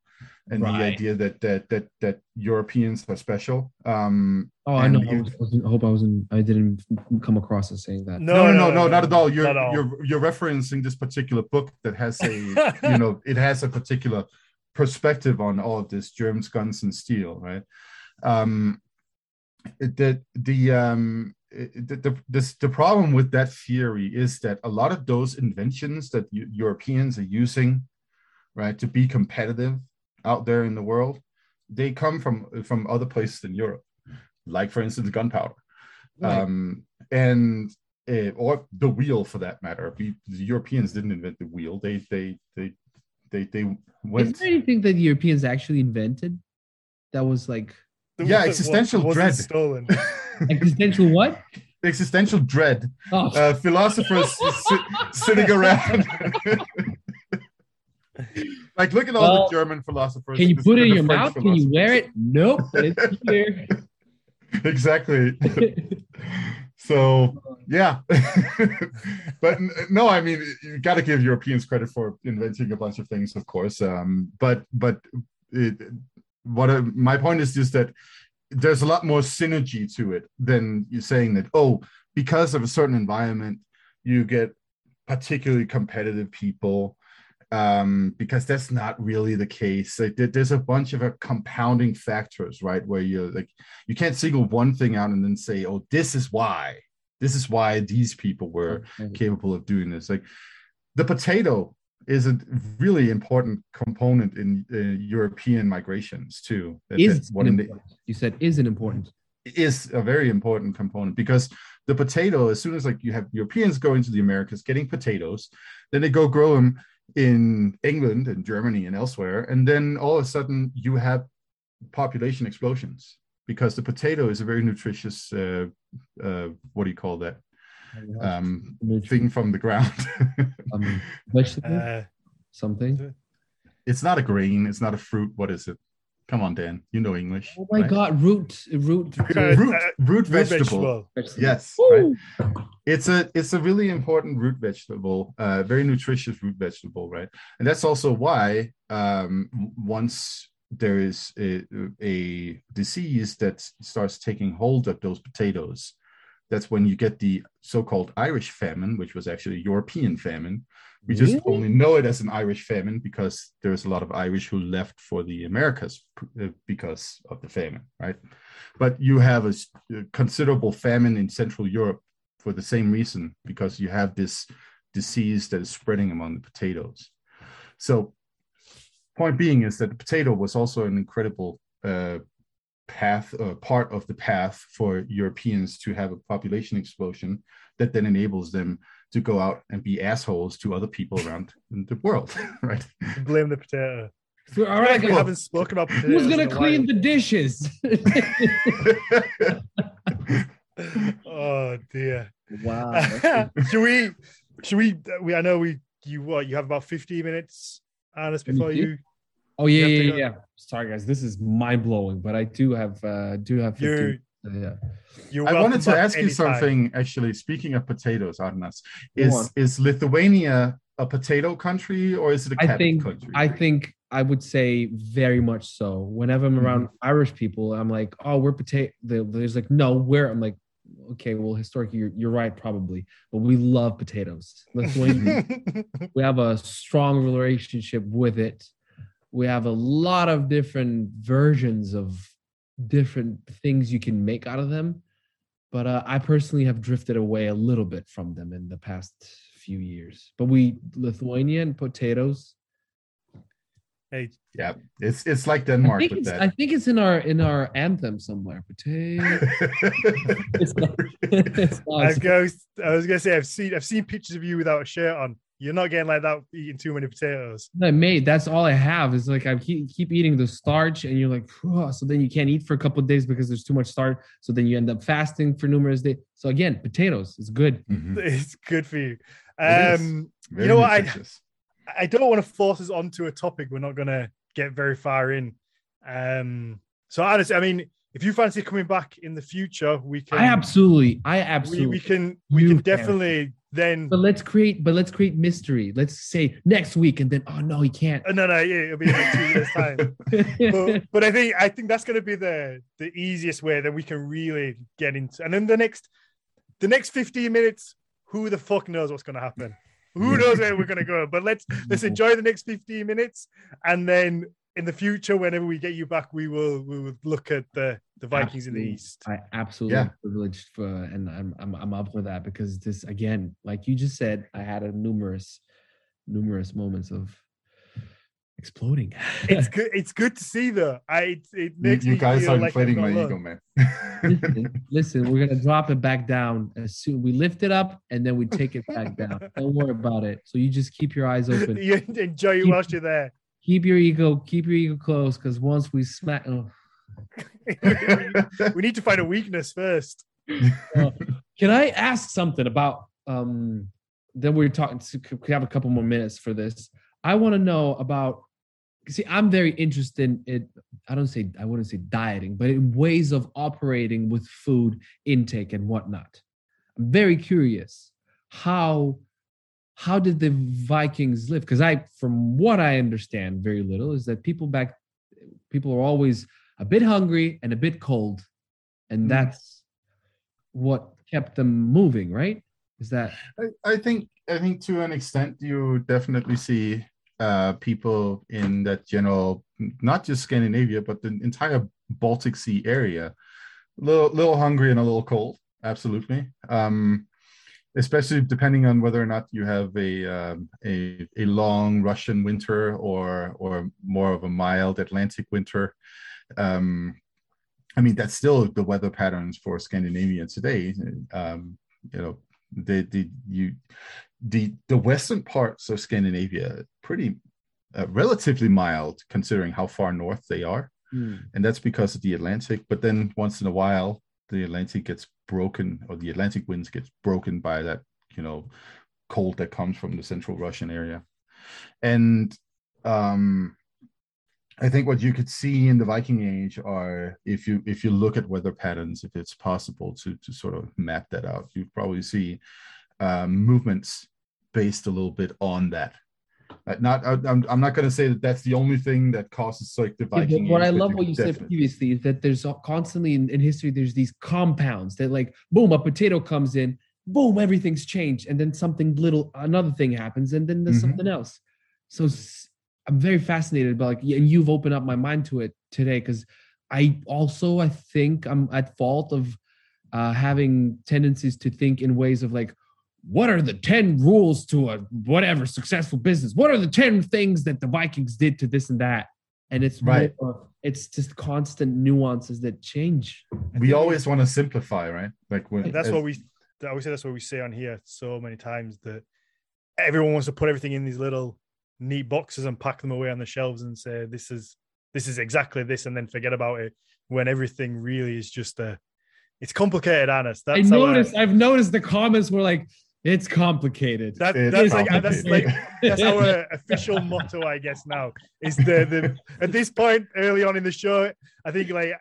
Speaker 2: and the idea that that that that Europeans are special. Um,
Speaker 3: Oh, I
Speaker 2: and
Speaker 3: know. I, was, I wasn't- I hope I wasn't. I didn't come across as saying that.
Speaker 2: no, no, no, no, not at all. You're
Speaker 1: at all.
Speaker 2: you're you're referencing this particular book that has a you know it has a particular perspective on all of this germs, guns, and steel, right? Um, the the um the, the this the problem with that theory is that a lot of those inventions that Eu- Europeans are using, right, to be competitive out there in the world, they come from from other places than Europe, like for instance gunpowder,
Speaker 3: Right.
Speaker 2: um, and uh, or the wheel for that matter. We, the Europeans didn't invent the wheel; they they they they they went.
Speaker 3: Is
Speaker 2: went.
Speaker 3: there anything that the Europeans actually invented that was like
Speaker 2: Yeah, existential
Speaker 1: wasn't
Speaker 2: dread.
Speaker 1: stolen.
Speaker 3: existential what?
Speaker 2: existential dread.
Speaker 3: Oh,
Speaker 2: Uh, philosophers sit, sitting around. like, look at all
Speaker 3: Well,
Speaker 2: the German philosophers.
Speaker 3: can you put it in your
Speaker 2: French
Speaker 3: mouth? Can you wear it? Nope. It's here.
Speaker 2: exactly. So yeah, but no, I mean you got to give Europeans credit for inventing a bunch of things, of course. Um, but but it, what I, my point is just that there's a lot more synergy to it than you saying that oh because of a certain environment you get particularly competitive people um, because that's not really the case. Like, there's a bunch of uh, compounding factors, right? Where you're like, you can't single one thing out and then say, oh, this is why. This is why these people were capable of doing this. Like, the potato is a really important component in uh, European migrations too.
Speaker 3: Is
Speaker 2: that
Speaker 3: an
Speaker 2: the-
Speaker 3: you said isn't important.
Speaker 2: is a very important component because the potato, as soon as like you have Europeans going to the Americas getting potatoes, then they go grow them in England and Germany and elsewhere, and then all of a sudden you have population explosions because the potato is a very nutritious. Uh, uh, what do you call that um, thing from the ground?
Speaker 3: Um, vegetable,
Speaker 1: Uh,
Speaker 3: something.
Speaker 2: it's not a grain. It's not a fruit. What is it? Come on, Dan. You know English.
Speaker 3: Oh my
Speaker 2: right?
Speaker 3: God, root, root,
Speaker 2: Root, root
Speaker 1: root
Speaker 2: vegetable.
Speaker 3: vegetable.
Speaker 2: Yes, right. It's a it's a really important root vegetable uh very nutritious root vegetable right and that's also why um once there is a, a disease that starts taking hold of those potatoes that's when you get the so-called irish famine which was actually a european famine we just
Speaker 3: Really?
Speaker 2: only know it as an irish famine because there's a lot of irish who left for the americas uh, because of the famine right but you have a considerable famine in central europe for the same reason because you have this disease that is spreading among the potatoes so point being is that the potato was also an incredible uh, path uh, part of the path for europeans to have a population explosion that then enables them to go out and be assholes to other people around the world right
Speaker 1: blame the potato.
Speaker 3: So, all
Speaker 1: All
Speaker 3: right,
Speaker 1: right, we haven't spoken about potatoes.
Speaker 3: who's gonna clean
Speaker 1: while.
Speaker 3: the dishes?
Speaker 1: Oh dear.
Speaker 3: wow.
Speaker 1: should we? Should we? We I know we. You what? You have about fifteen minutes, Arnas, before you.
Speaker 3: Oh yeah,
Speaker 1: You
Speaker 3: yeah, yeah, yeah. Sorry, guys, this is mind blowing, but I do have, uh, do have. 15,
Speaker 1: You're.
Speaker 3: Yeah.
Speaker 1: You're
Speaker 2: I wanted to
Speaker 1: back
Speaker 2: ask you
Speaker 1: anytime.
Speaker 2: something actually. Speaking of potatoes, Arnas, is is Lithuania a potato country or is it a
Speaker 3: I
Speaker 2: cabbage
Speaker 3: think
Speaker 2: country?
Speaker 3: I think I would say very much so. Whenever I'm hmm. around Irish people, I'm like, oh, we're potato. There's like, no, we're. I'm like, okay, well, historically, you're, you're right, probably, but we love potatoes. Lithuania, we have a strong relationship with it. We have a lot of different versions of different things you can make out of them. But uh, I personally have drifted away a little bit from them in the past few years. But we Lithuanian potatoes,
Speaker 1: Hey,
Speaker 2: Yeah, it's it's like
Speaker 3: I
Speaker 2: Denmark
Speaker 3: think,
Speaker 2: with
Speaker 3: it's, I think it's in our in our anthem somewhere. Potato. It's not- it's not-
Speaker 1: I was, I was gonna say I've seen I've seen pictures of you without a shirt on. You're not getting like that eating too many potatoes.
Speaker 3: I mate, that's all I have is like I keep, keep eating the starch and you're like "Phew," so then you can't eat for a couple of days because there's too much starch so then you end up fasting for numerous days so again potatoes is good
Speaker 2: Mhm.
Speaker 1: It's good for you.
Speaker 2: It is.
Speaker 1: Um,
Speaker 2: Very
Speaker 1: know what, I- I don't want to force us onto a topic we're not gonna get very far in. Um, so honestly, I mean, if you fancy coming back in the future, we can.
Speaker 3: I absolutely I absolutely
Speaker 1: we can we can
Speaker 3: can.
Speaker 1: definitely then.
Speaker 3: but let's create but let's create mystery let's say next week and then oh no he can't
Speaker 1: Uh, no, no, yeah, it'll be like two years time. but, but I think I think that's going to be the the easiest way that we can really get into. And then the next the next 15 minutes, who the fuck knows what's going to happen? Who knows where we're going to go? But let's let's enjoy the next 15 minutes, and then in the future, whenever we get you back, we will we will look at the the Vikings in the East.
Speaker 3: I absolutely
Speaker 2: Yeah.
Speaker 3: am privileged for, and I'm, I'm I'm up for that because this again, like you just said, I had a numerous, numerous moments of exploding.
Speaker 1: It's good. It's good to see though. I it, it
Speaker 2: You,
Speaker 1: makes
Speaker 2: you
Speaker 1: me
Speaker 2: guys are
Speaker 1: like
Speaker 2: inflating
Speaker 1: not
Speaker 2: my ego, man.
Speaker 3: listen, listen, we're gonna drop it back down as soon. We lift it up and then we take it back down. Don't worry about it. So you just keep your eyes open.
Speaker 1: you enjoy it
Speaker 3: Keep-
Speaker 1: whilst you're there.
Speaker 3: Keep your ego, keep your ego close, because once we smack, oh,
Speaker 1: we need to find a weakness first.
Speaker 3: Can I ask something about um then we're talking to we have a couple more minutes for this. I want to know about see, I'm very interested in I don't say I wouldn't say dieting, but in ways of operating with food intake and whatnot. I'm very curious how how did the Vikings live? Because I from what I understand very little is that people back people are always a bit hungry and a bit cold. And
Speaker 2: Mm.
Speaker 3: that's what kept them moving, right? Is that
Speaker 2: I, I think I think to an extent you definitely see uh, people in that general, not just Scandinavia, but the entire Baltic Sea area, a little, little hungry and a little cold. Absolutely. Um, especially depending on whether or not you have a, um, a a long Russian winter or or more of a mild Atlantic winter. Um, I mean, that's still the weather patterns for Scandinavia today. Um, you know, the the you the the western parts of Scandinavia pretty uh, relatively mild considering how far north they are, and that's because of the Atlantic. But then once in a while, the Atlantic gets broken, or the Atlantic winds gets broken by that you know cold that comes from the central Russian area, and um, I think what you could see in the Viking Age are if you if you look at weather patterns, if it's possible to to sort of map that out, you probably see um, movements based a little bit on that. Uh, not I, I'm I'm not going to say that that's the only thing that causes like the
Speaker 3: Yeah, what I love what you said previously is that there's constantly in, in history there's these compounds that like boom a potato comes in boom everything's changed and then something little another thing happens and then there's
Speaker 2: Mhm.
Speaker 3: something else so I'm very fascinated by like and you've opened up my mind to it today because i also i think i'm at fault of uh, having tendencies to think in ways of like what are the 10 rules to a whatever successful business what are the 10 things that the vikings did to this and that and it's
Speaker 2: Right.
Speaker 3: more, it's just constant nuances that change
Speaker 2: we always want to simplify, right? Like when
Speaker 1: that's
Speaker 2: as-
Speaker 1: what we I always say that's what we say on here so many times that everyone wants to put everything in these little neat boxes and pack them away on the shelves and say this is this is exactly this and then forget about it when everything really is just a it's complicated honest that's how I-
Speaker 3: noticed i've noticed the comments were like it's complicated.
Speaker 1: That,
Speaker 2: It's
Speaker 1: that's like that's like that's our official motto i guess now is the the at this point early on in the show i think like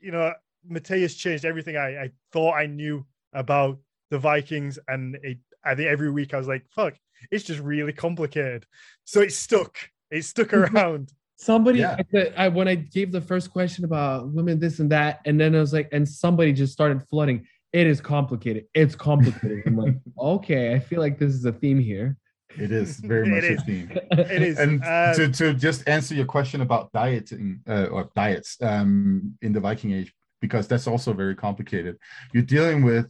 Speaker 1: you know Mathias changed everything I, I thought i knew about the vikings and it, i think every week i was like fuck it's just really complicated. So it stuck. It stuck mm-hmm. around.
Speaker 3: Somebody
Speaker 2: Yeah.
Speaker 3: at I, when i gave the first question about women this and that and then i was like and somebody just started flooding it is complicated it's complicated i'm like okay i feel like this is a theme here
Speaker 2: it is very
Speaker 1: It
Speaker 2: much a theme.
Speaker 1: it is
Speaker 2: and
Speaker 1: uh,
Speaker 2: to, to just answer your question about dieting uh, or diets um, in the Viking Age, because that's also very complicated. You're dealing with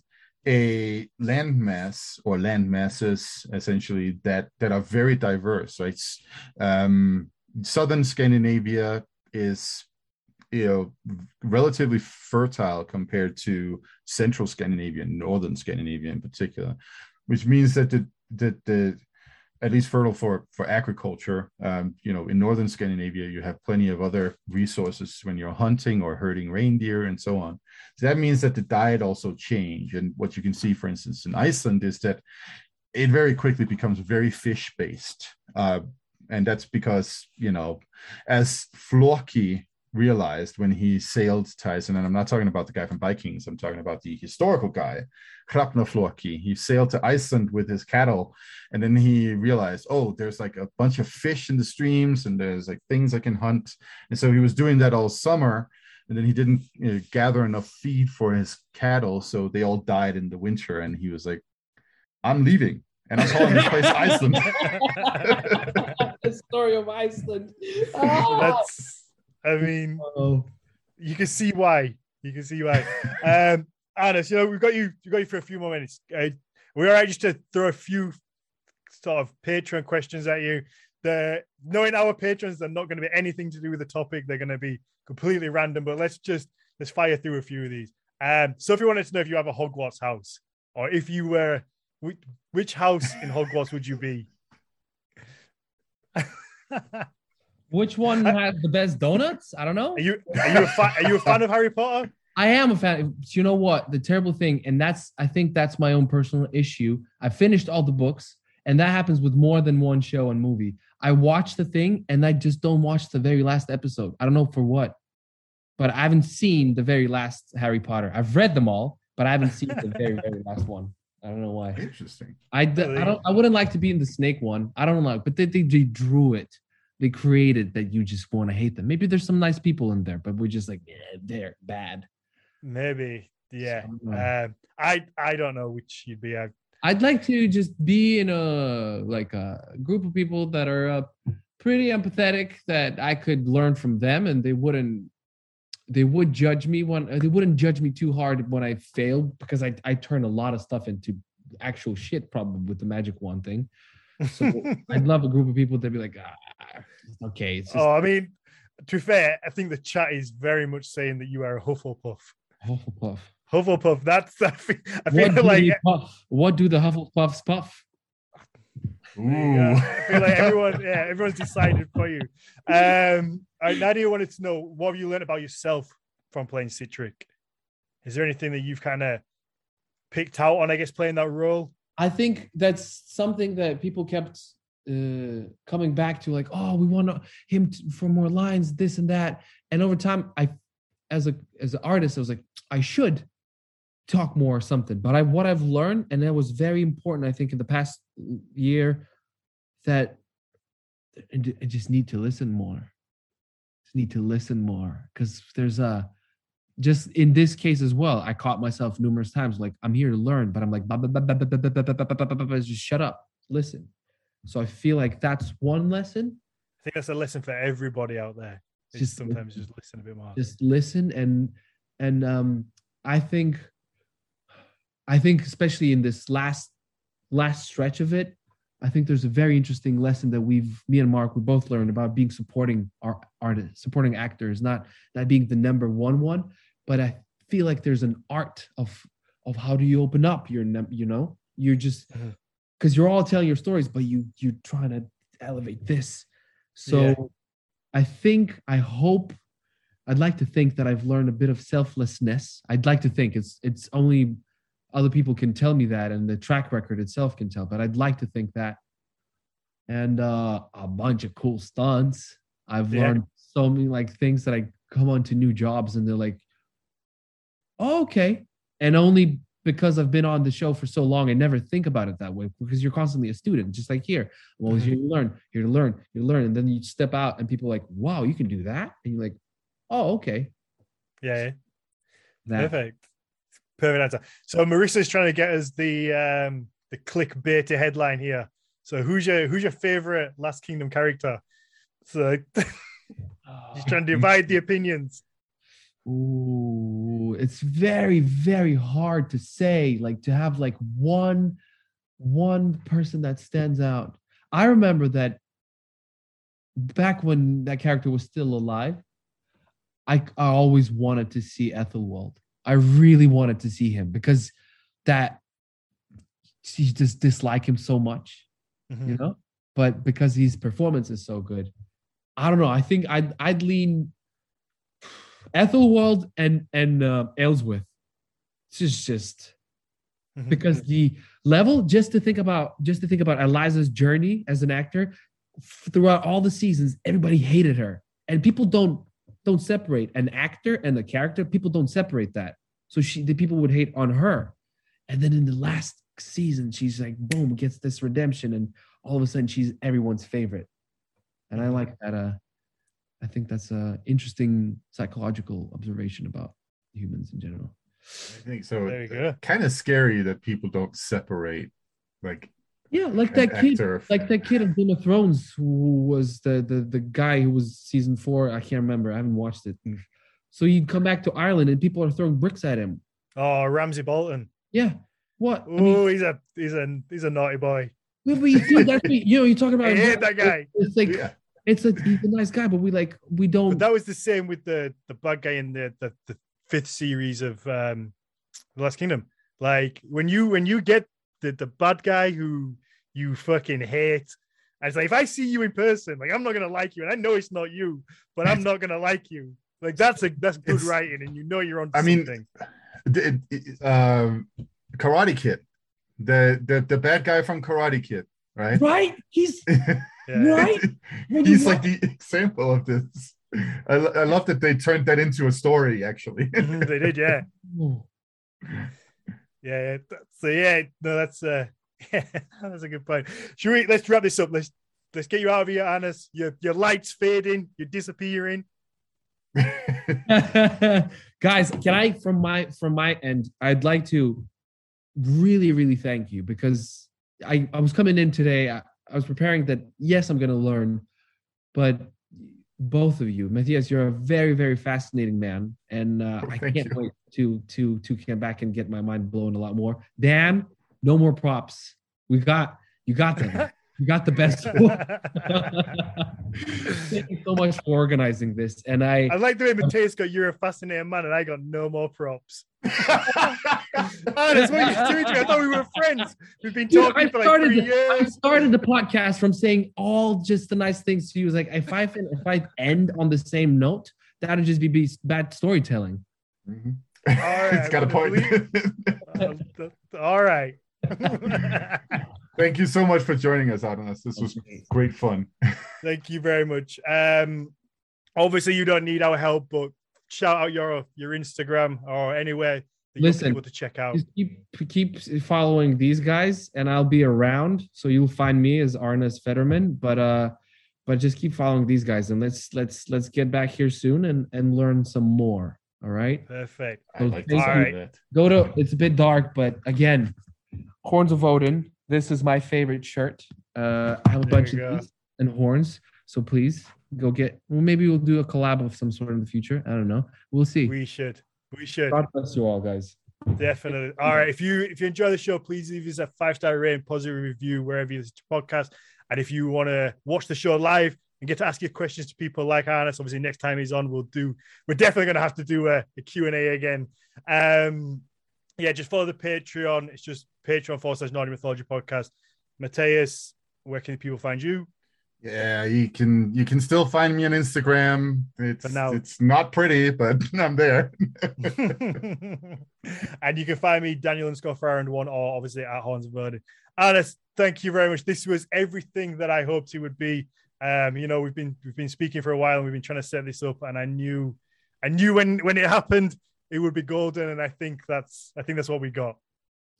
Speaker 2: a land mass or land masses essentially that that are very diverse, right? S- Um, southern Scandinavia is you know relatively fertile compared to central Scandinavia, northern Scandinavia in particular, which means that the that the at least fertile for for agriculture. Um, you know, in northern Scandinavia, you have plenty of other resources when you're hunting or herding reindeer and so on. So that means that the diet also change. And what you can see, for instance, in Iceland is that it very quickly becomes very fish based. Uh, and that's because you know, as Floki realized when he sailed Tyson, and I'm not talking about the guy from Vikings, I'm talking about the historical guy, Hrafnafloki. He sailed to Iceland with his cattle, and then he realized, oh, there's like a bunch of fish in the streams, and there's like things I can hunt. And so he was doing that all summer, and then he didn't you know, gather enough feed for his cattle, so they all died in the winter. And he was like, I'm leaving. And I'm calling this place Iceland.
Speaker 3: the story of Iceland.
Speaker 1: That's ah. I mean, oh. you can see why. You can see why. um, Arnas, you know, we've got you, We've got you for a few more minutes. Uh, we're all right just to throw a few sort of Patreon questions at you. The knowing our patrons, they're not going to be anything to do with the topic. They're going to be completely random. But let's just let's fire through a few of these. Um, so if you wanted to know if you have a Hogwarts house, or if you were, which, which house in Hogwarts would you be?
Speaker 3: Which one has the best donuts? I don't know.
Speaker 1: Are you are you a fan? Are you a fan of Harry Potter?
Speaker 3: I am a fan. You know what? The terrible thing, and that's I think that's my own personal issue. I finished all the books, and that happens with more than one show and movie. I watch the thing, and I just don't watch the very last episode. I don't know for what, but I haven't seen the very last Harry Potter. I've read them all, but I haven't seen the very very last one. I don't know why.
Speaker 2: Interesting.
Speaker 3: I, I don't. I wouldn't like to be in the snake one. I don't know, but they, they, they drew it they created that you just want to hate them. Maybe there's some nice people in there, but we're just like, yeah, they're bad.
Speaker 1: Maybe, yeah. So, uh, I I don't know which you'd be.
Speaker 3: I'd, I'd like to just be in a like a group of people that are uh, pretty empathetic that I could learn from them, and they wouldn't they would judge me when they wouldn't judge me too hard when I failed because I I turn a lot of stuff into actual shit probably with the magic wand thing. So I'd love a group of people to be like, ah, okay.
Speaker 1: Just- oh, I mean, to be fair, I think the chat is very much saying that you are a Hufflepuff.
Speaker 3: Hufflepuff.
Speaker 1: Hufflepuff. That's I feel, I feel
Speaker 3: what
Speaker 1: like
Speaker 3: puff? what do the Hufflepuffs puff?
Speaker 1: Yeah, I feel like everyone, yeah, everyone's decided for you. Um, all right, Nadia wanted to know what have you learned about yourself from playing Sihtric? Is there anything that you've kind of picked out on, I guess, playing that role?
Speaker 3: I think that's something that people kept uh, coming back to, like, oh, we want him to, for more lines, this and that. And over time, I, as a as an artist, I was like, I should talk more or something. But I what I've learned, and that was very important, I think, in the past year, that I just need to listen more. Just need to listen more because there's a just in this case as well, I caught myself numerous times like I'm here to learn, but I'm like just shut up, listen. So I feel like that's one lesson.
Speaker 1: I think that's a lesson for everybody out there. Just sometimes just listen a bit more.
Speaker 3: Just listen and and um I think I think especially in this last last stretch of it, I think there's a very interesting lesson that we've me and Mark we both learned about being supporting our artists, supporting actors, not not being the number one one, but I feel like there's an art of of how do you open up your you know you're just because mm-hmm. you're all telling your stories, but you you're trying to elevate this. So yeah. I think I hope I'd like to think that I've learned a bit of selflessness. I'd like to think it's it's only other people can tell me that and the track record itself can tell but i'd like to think that and uh, a bunch of cool stunts i've yeah. learned so many like things that i come on to new jobs and they're like oh, okay and only because i've been on the show for so long i never think about it that way because you're constantly a student just like here i'm always here to learn here to learn here to learn and then you step out and people are like wow you can do that and you're like oh okay
Speaker 1: yeah that. perfect Perfect answer. So Marissa's trying to get us the um the clickbait headline here. So who's your who's your favorite Last Kingdom character? So she's trying to divide the opinions.
Speaker 3: Ooh, it's very very hard to say. Like to have like one one person that stands out. I remember that back when that character was still alive, I I always wanted to see Ethelwald. I really wanted to see him because that she just dislike him so much,
Speaker 1: Mhm.
Speaker 3: you know. But because his performance is so good, I don't know. I think I'd I'd lean Ethelwald and and uh, Aelswith. It's just just
Speaker 1: Mhm.
Speaker 3: because the level just to think about just to think about Eliza's journey as an actor throughout all the seasons everybody hated her. And people don't don't separate an actor and a character. People don't separate that. So she the people would hate on her. And then in the last season she's like boom gets this redemption and all of a sudden she's everyone's favorite. And I like that uh I think that's a interesting psychological observation about humans in general
Speaker 2: I think so.
Speaker 1: There you go.
Speaker 2: Kind of scary that people don't separate like
Speaker 3: yeah like that kid
Speaker 2: actor
Speaker 3: like that kid of Game of Thrones who was the the the guy who was season four. I can't remember. I haven't watched it. Mm. So he'd come back to Ireland and people are throwing bricks at him.
Speaker 1: Oh, Ramsay Bolton.
Speaker 3: Yeah. What? I
Speaker 1: Oh,
Speaker 3: mean,
Speaker 1: he's a he's a he's a naughty boy.
Speaker 3: but you see, that's what, you know, you talk about
Speaker 1: I hate that guy.
Speaker 3: It's like
Speaker 2: yeah.
Speaker 3: It's a he's a nice guy, but we like we don't.
Speaker 1: But that was the same with the the bad guy in the the, the fifth series of um the Last Kingdom. Like when you when you get the the bad guy who you fucking hate. I was like if I see you in person, like I'm not gonna like you, and I know it's not you, but I'm not gonna like you. Like that's a that's good
Speaker 2: It's-
Speaker 1: writing, and you know you're on.
Speaker 2: I mean,
Speaker 1: something.
Speaker 2: The- it- um, Karate Kid, the the the bad guy from Karate Kid, right?
Speaker 3: right? He's
Speaker 1: yeah.
Speaker 3: right.
Speaker 2: He's like the example of this. I, I love that they turned that into a story. Actually,
Speaker 1: Mhm, they did, yeah. Yeah, yeah. So yeah, no, that's uh yeah, that's a good point. Should we let's wrap this up? Let's let's get you out of here, Arnas. Your your light's fading, you're disappearing.
Speaker 3: guys can i from my from my end i'd like to really really thank you because i i was coming in today i, I was preparing that yes i'm going to learn but both of you Mathias you're a very very fascinating man and uh, i can't
Speaker 2: you.
Speaker 3: wait to to to come back and get my mind blown a lot more. Dan no more props. We got you got them you got the best thank you so much for organizing this and i
Speaker 1: I like the way Mathias got you're a fascinating man, and I got no more props. Arnas, what you doing to me? I thought we were friends. We've been
Speaker 3: Dude,
Speaker 1: talking
Speaker 3: I
Speaker 1: for like
Speaker 3: started
Speaker 1: three
Speaker 3: the- I started the podcast from saying all just the nice things to you. It was like if I fin- if I end on the same note, that'd just be, be bad storytelling.
Speaker 2: Mhm.
Speaker 1: right,
Speaker 2: it's got a
Speaker 1: well,
Speaker 2: point.
Speaker 1: Th- All right.
Speaker 2: Thank you so much for joining us, Adonis. This was great fun.
Speaker 1: Thank you very much. Um, obviously, you don't need our help, but shout out your your Instagram or anywhere that you want
Speaker 3: Listen,
Speaker 1: people to check out.
Speaker 3: Just keep keep following these guys, and I'll be around. So you'll find me as Arnas Fedaravicius. But uh, but just keep following these guys, and let's let's let's get back here soon and and learn some more. All right.
Speaker 1: Perfect.
Speaker 2: I like to
Speaker 3: Thank
Speaker 2: see
Speaker 1: you.
Speaker 2: that.
Speaker 3: go to it's a bit dark but again horns of odin this is my favorite shirt uh i have a
Speaker 1: There
Speaker 3: bunch of these and horns so please go get well maybe we'll do a collab of some sort in the future i don't know we'll see
Speaker 1: We should. We should.
Speaker 3: god bless you all guys
Speaker 1: Definitely. All right. If you if you enjoy the show, please leave us a five star rating, positive review wherever you listen to podcast. And if you want to watch the show live and get to ask your questions to people like Arnas, obviously next time he's on, we'll do. We're definitely going to have to do a, a Q and A again. Um, yeah, just follow the Patreon. It's just Patreon forward slash Nordic Mythology Podcast. Mathias, where can people find you?
Speaker 2: Yeah, you can you can still find me on Instagram. It's
Speaker 1: now.
Speaker 2: it's not pretty, but I'm there.
Speaker 1: and you can find me Daniel and Scott Farrand one or obviously at Horns of Odin. Alice, thank you very much. This was everything that I hoped it would be. Um, you know, we've been we've been speaking for a while and we've been trying to set this up, and I knew I knew when when it happened it would be golden, and I think that's I think that's what we got.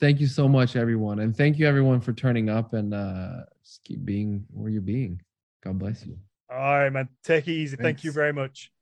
Speaker 3: thank you so much everyone and thank you everyone for turning up and uh just keep being where you're being god bless you
Speaker 1: All right, man. Take it easy. Thank you very much.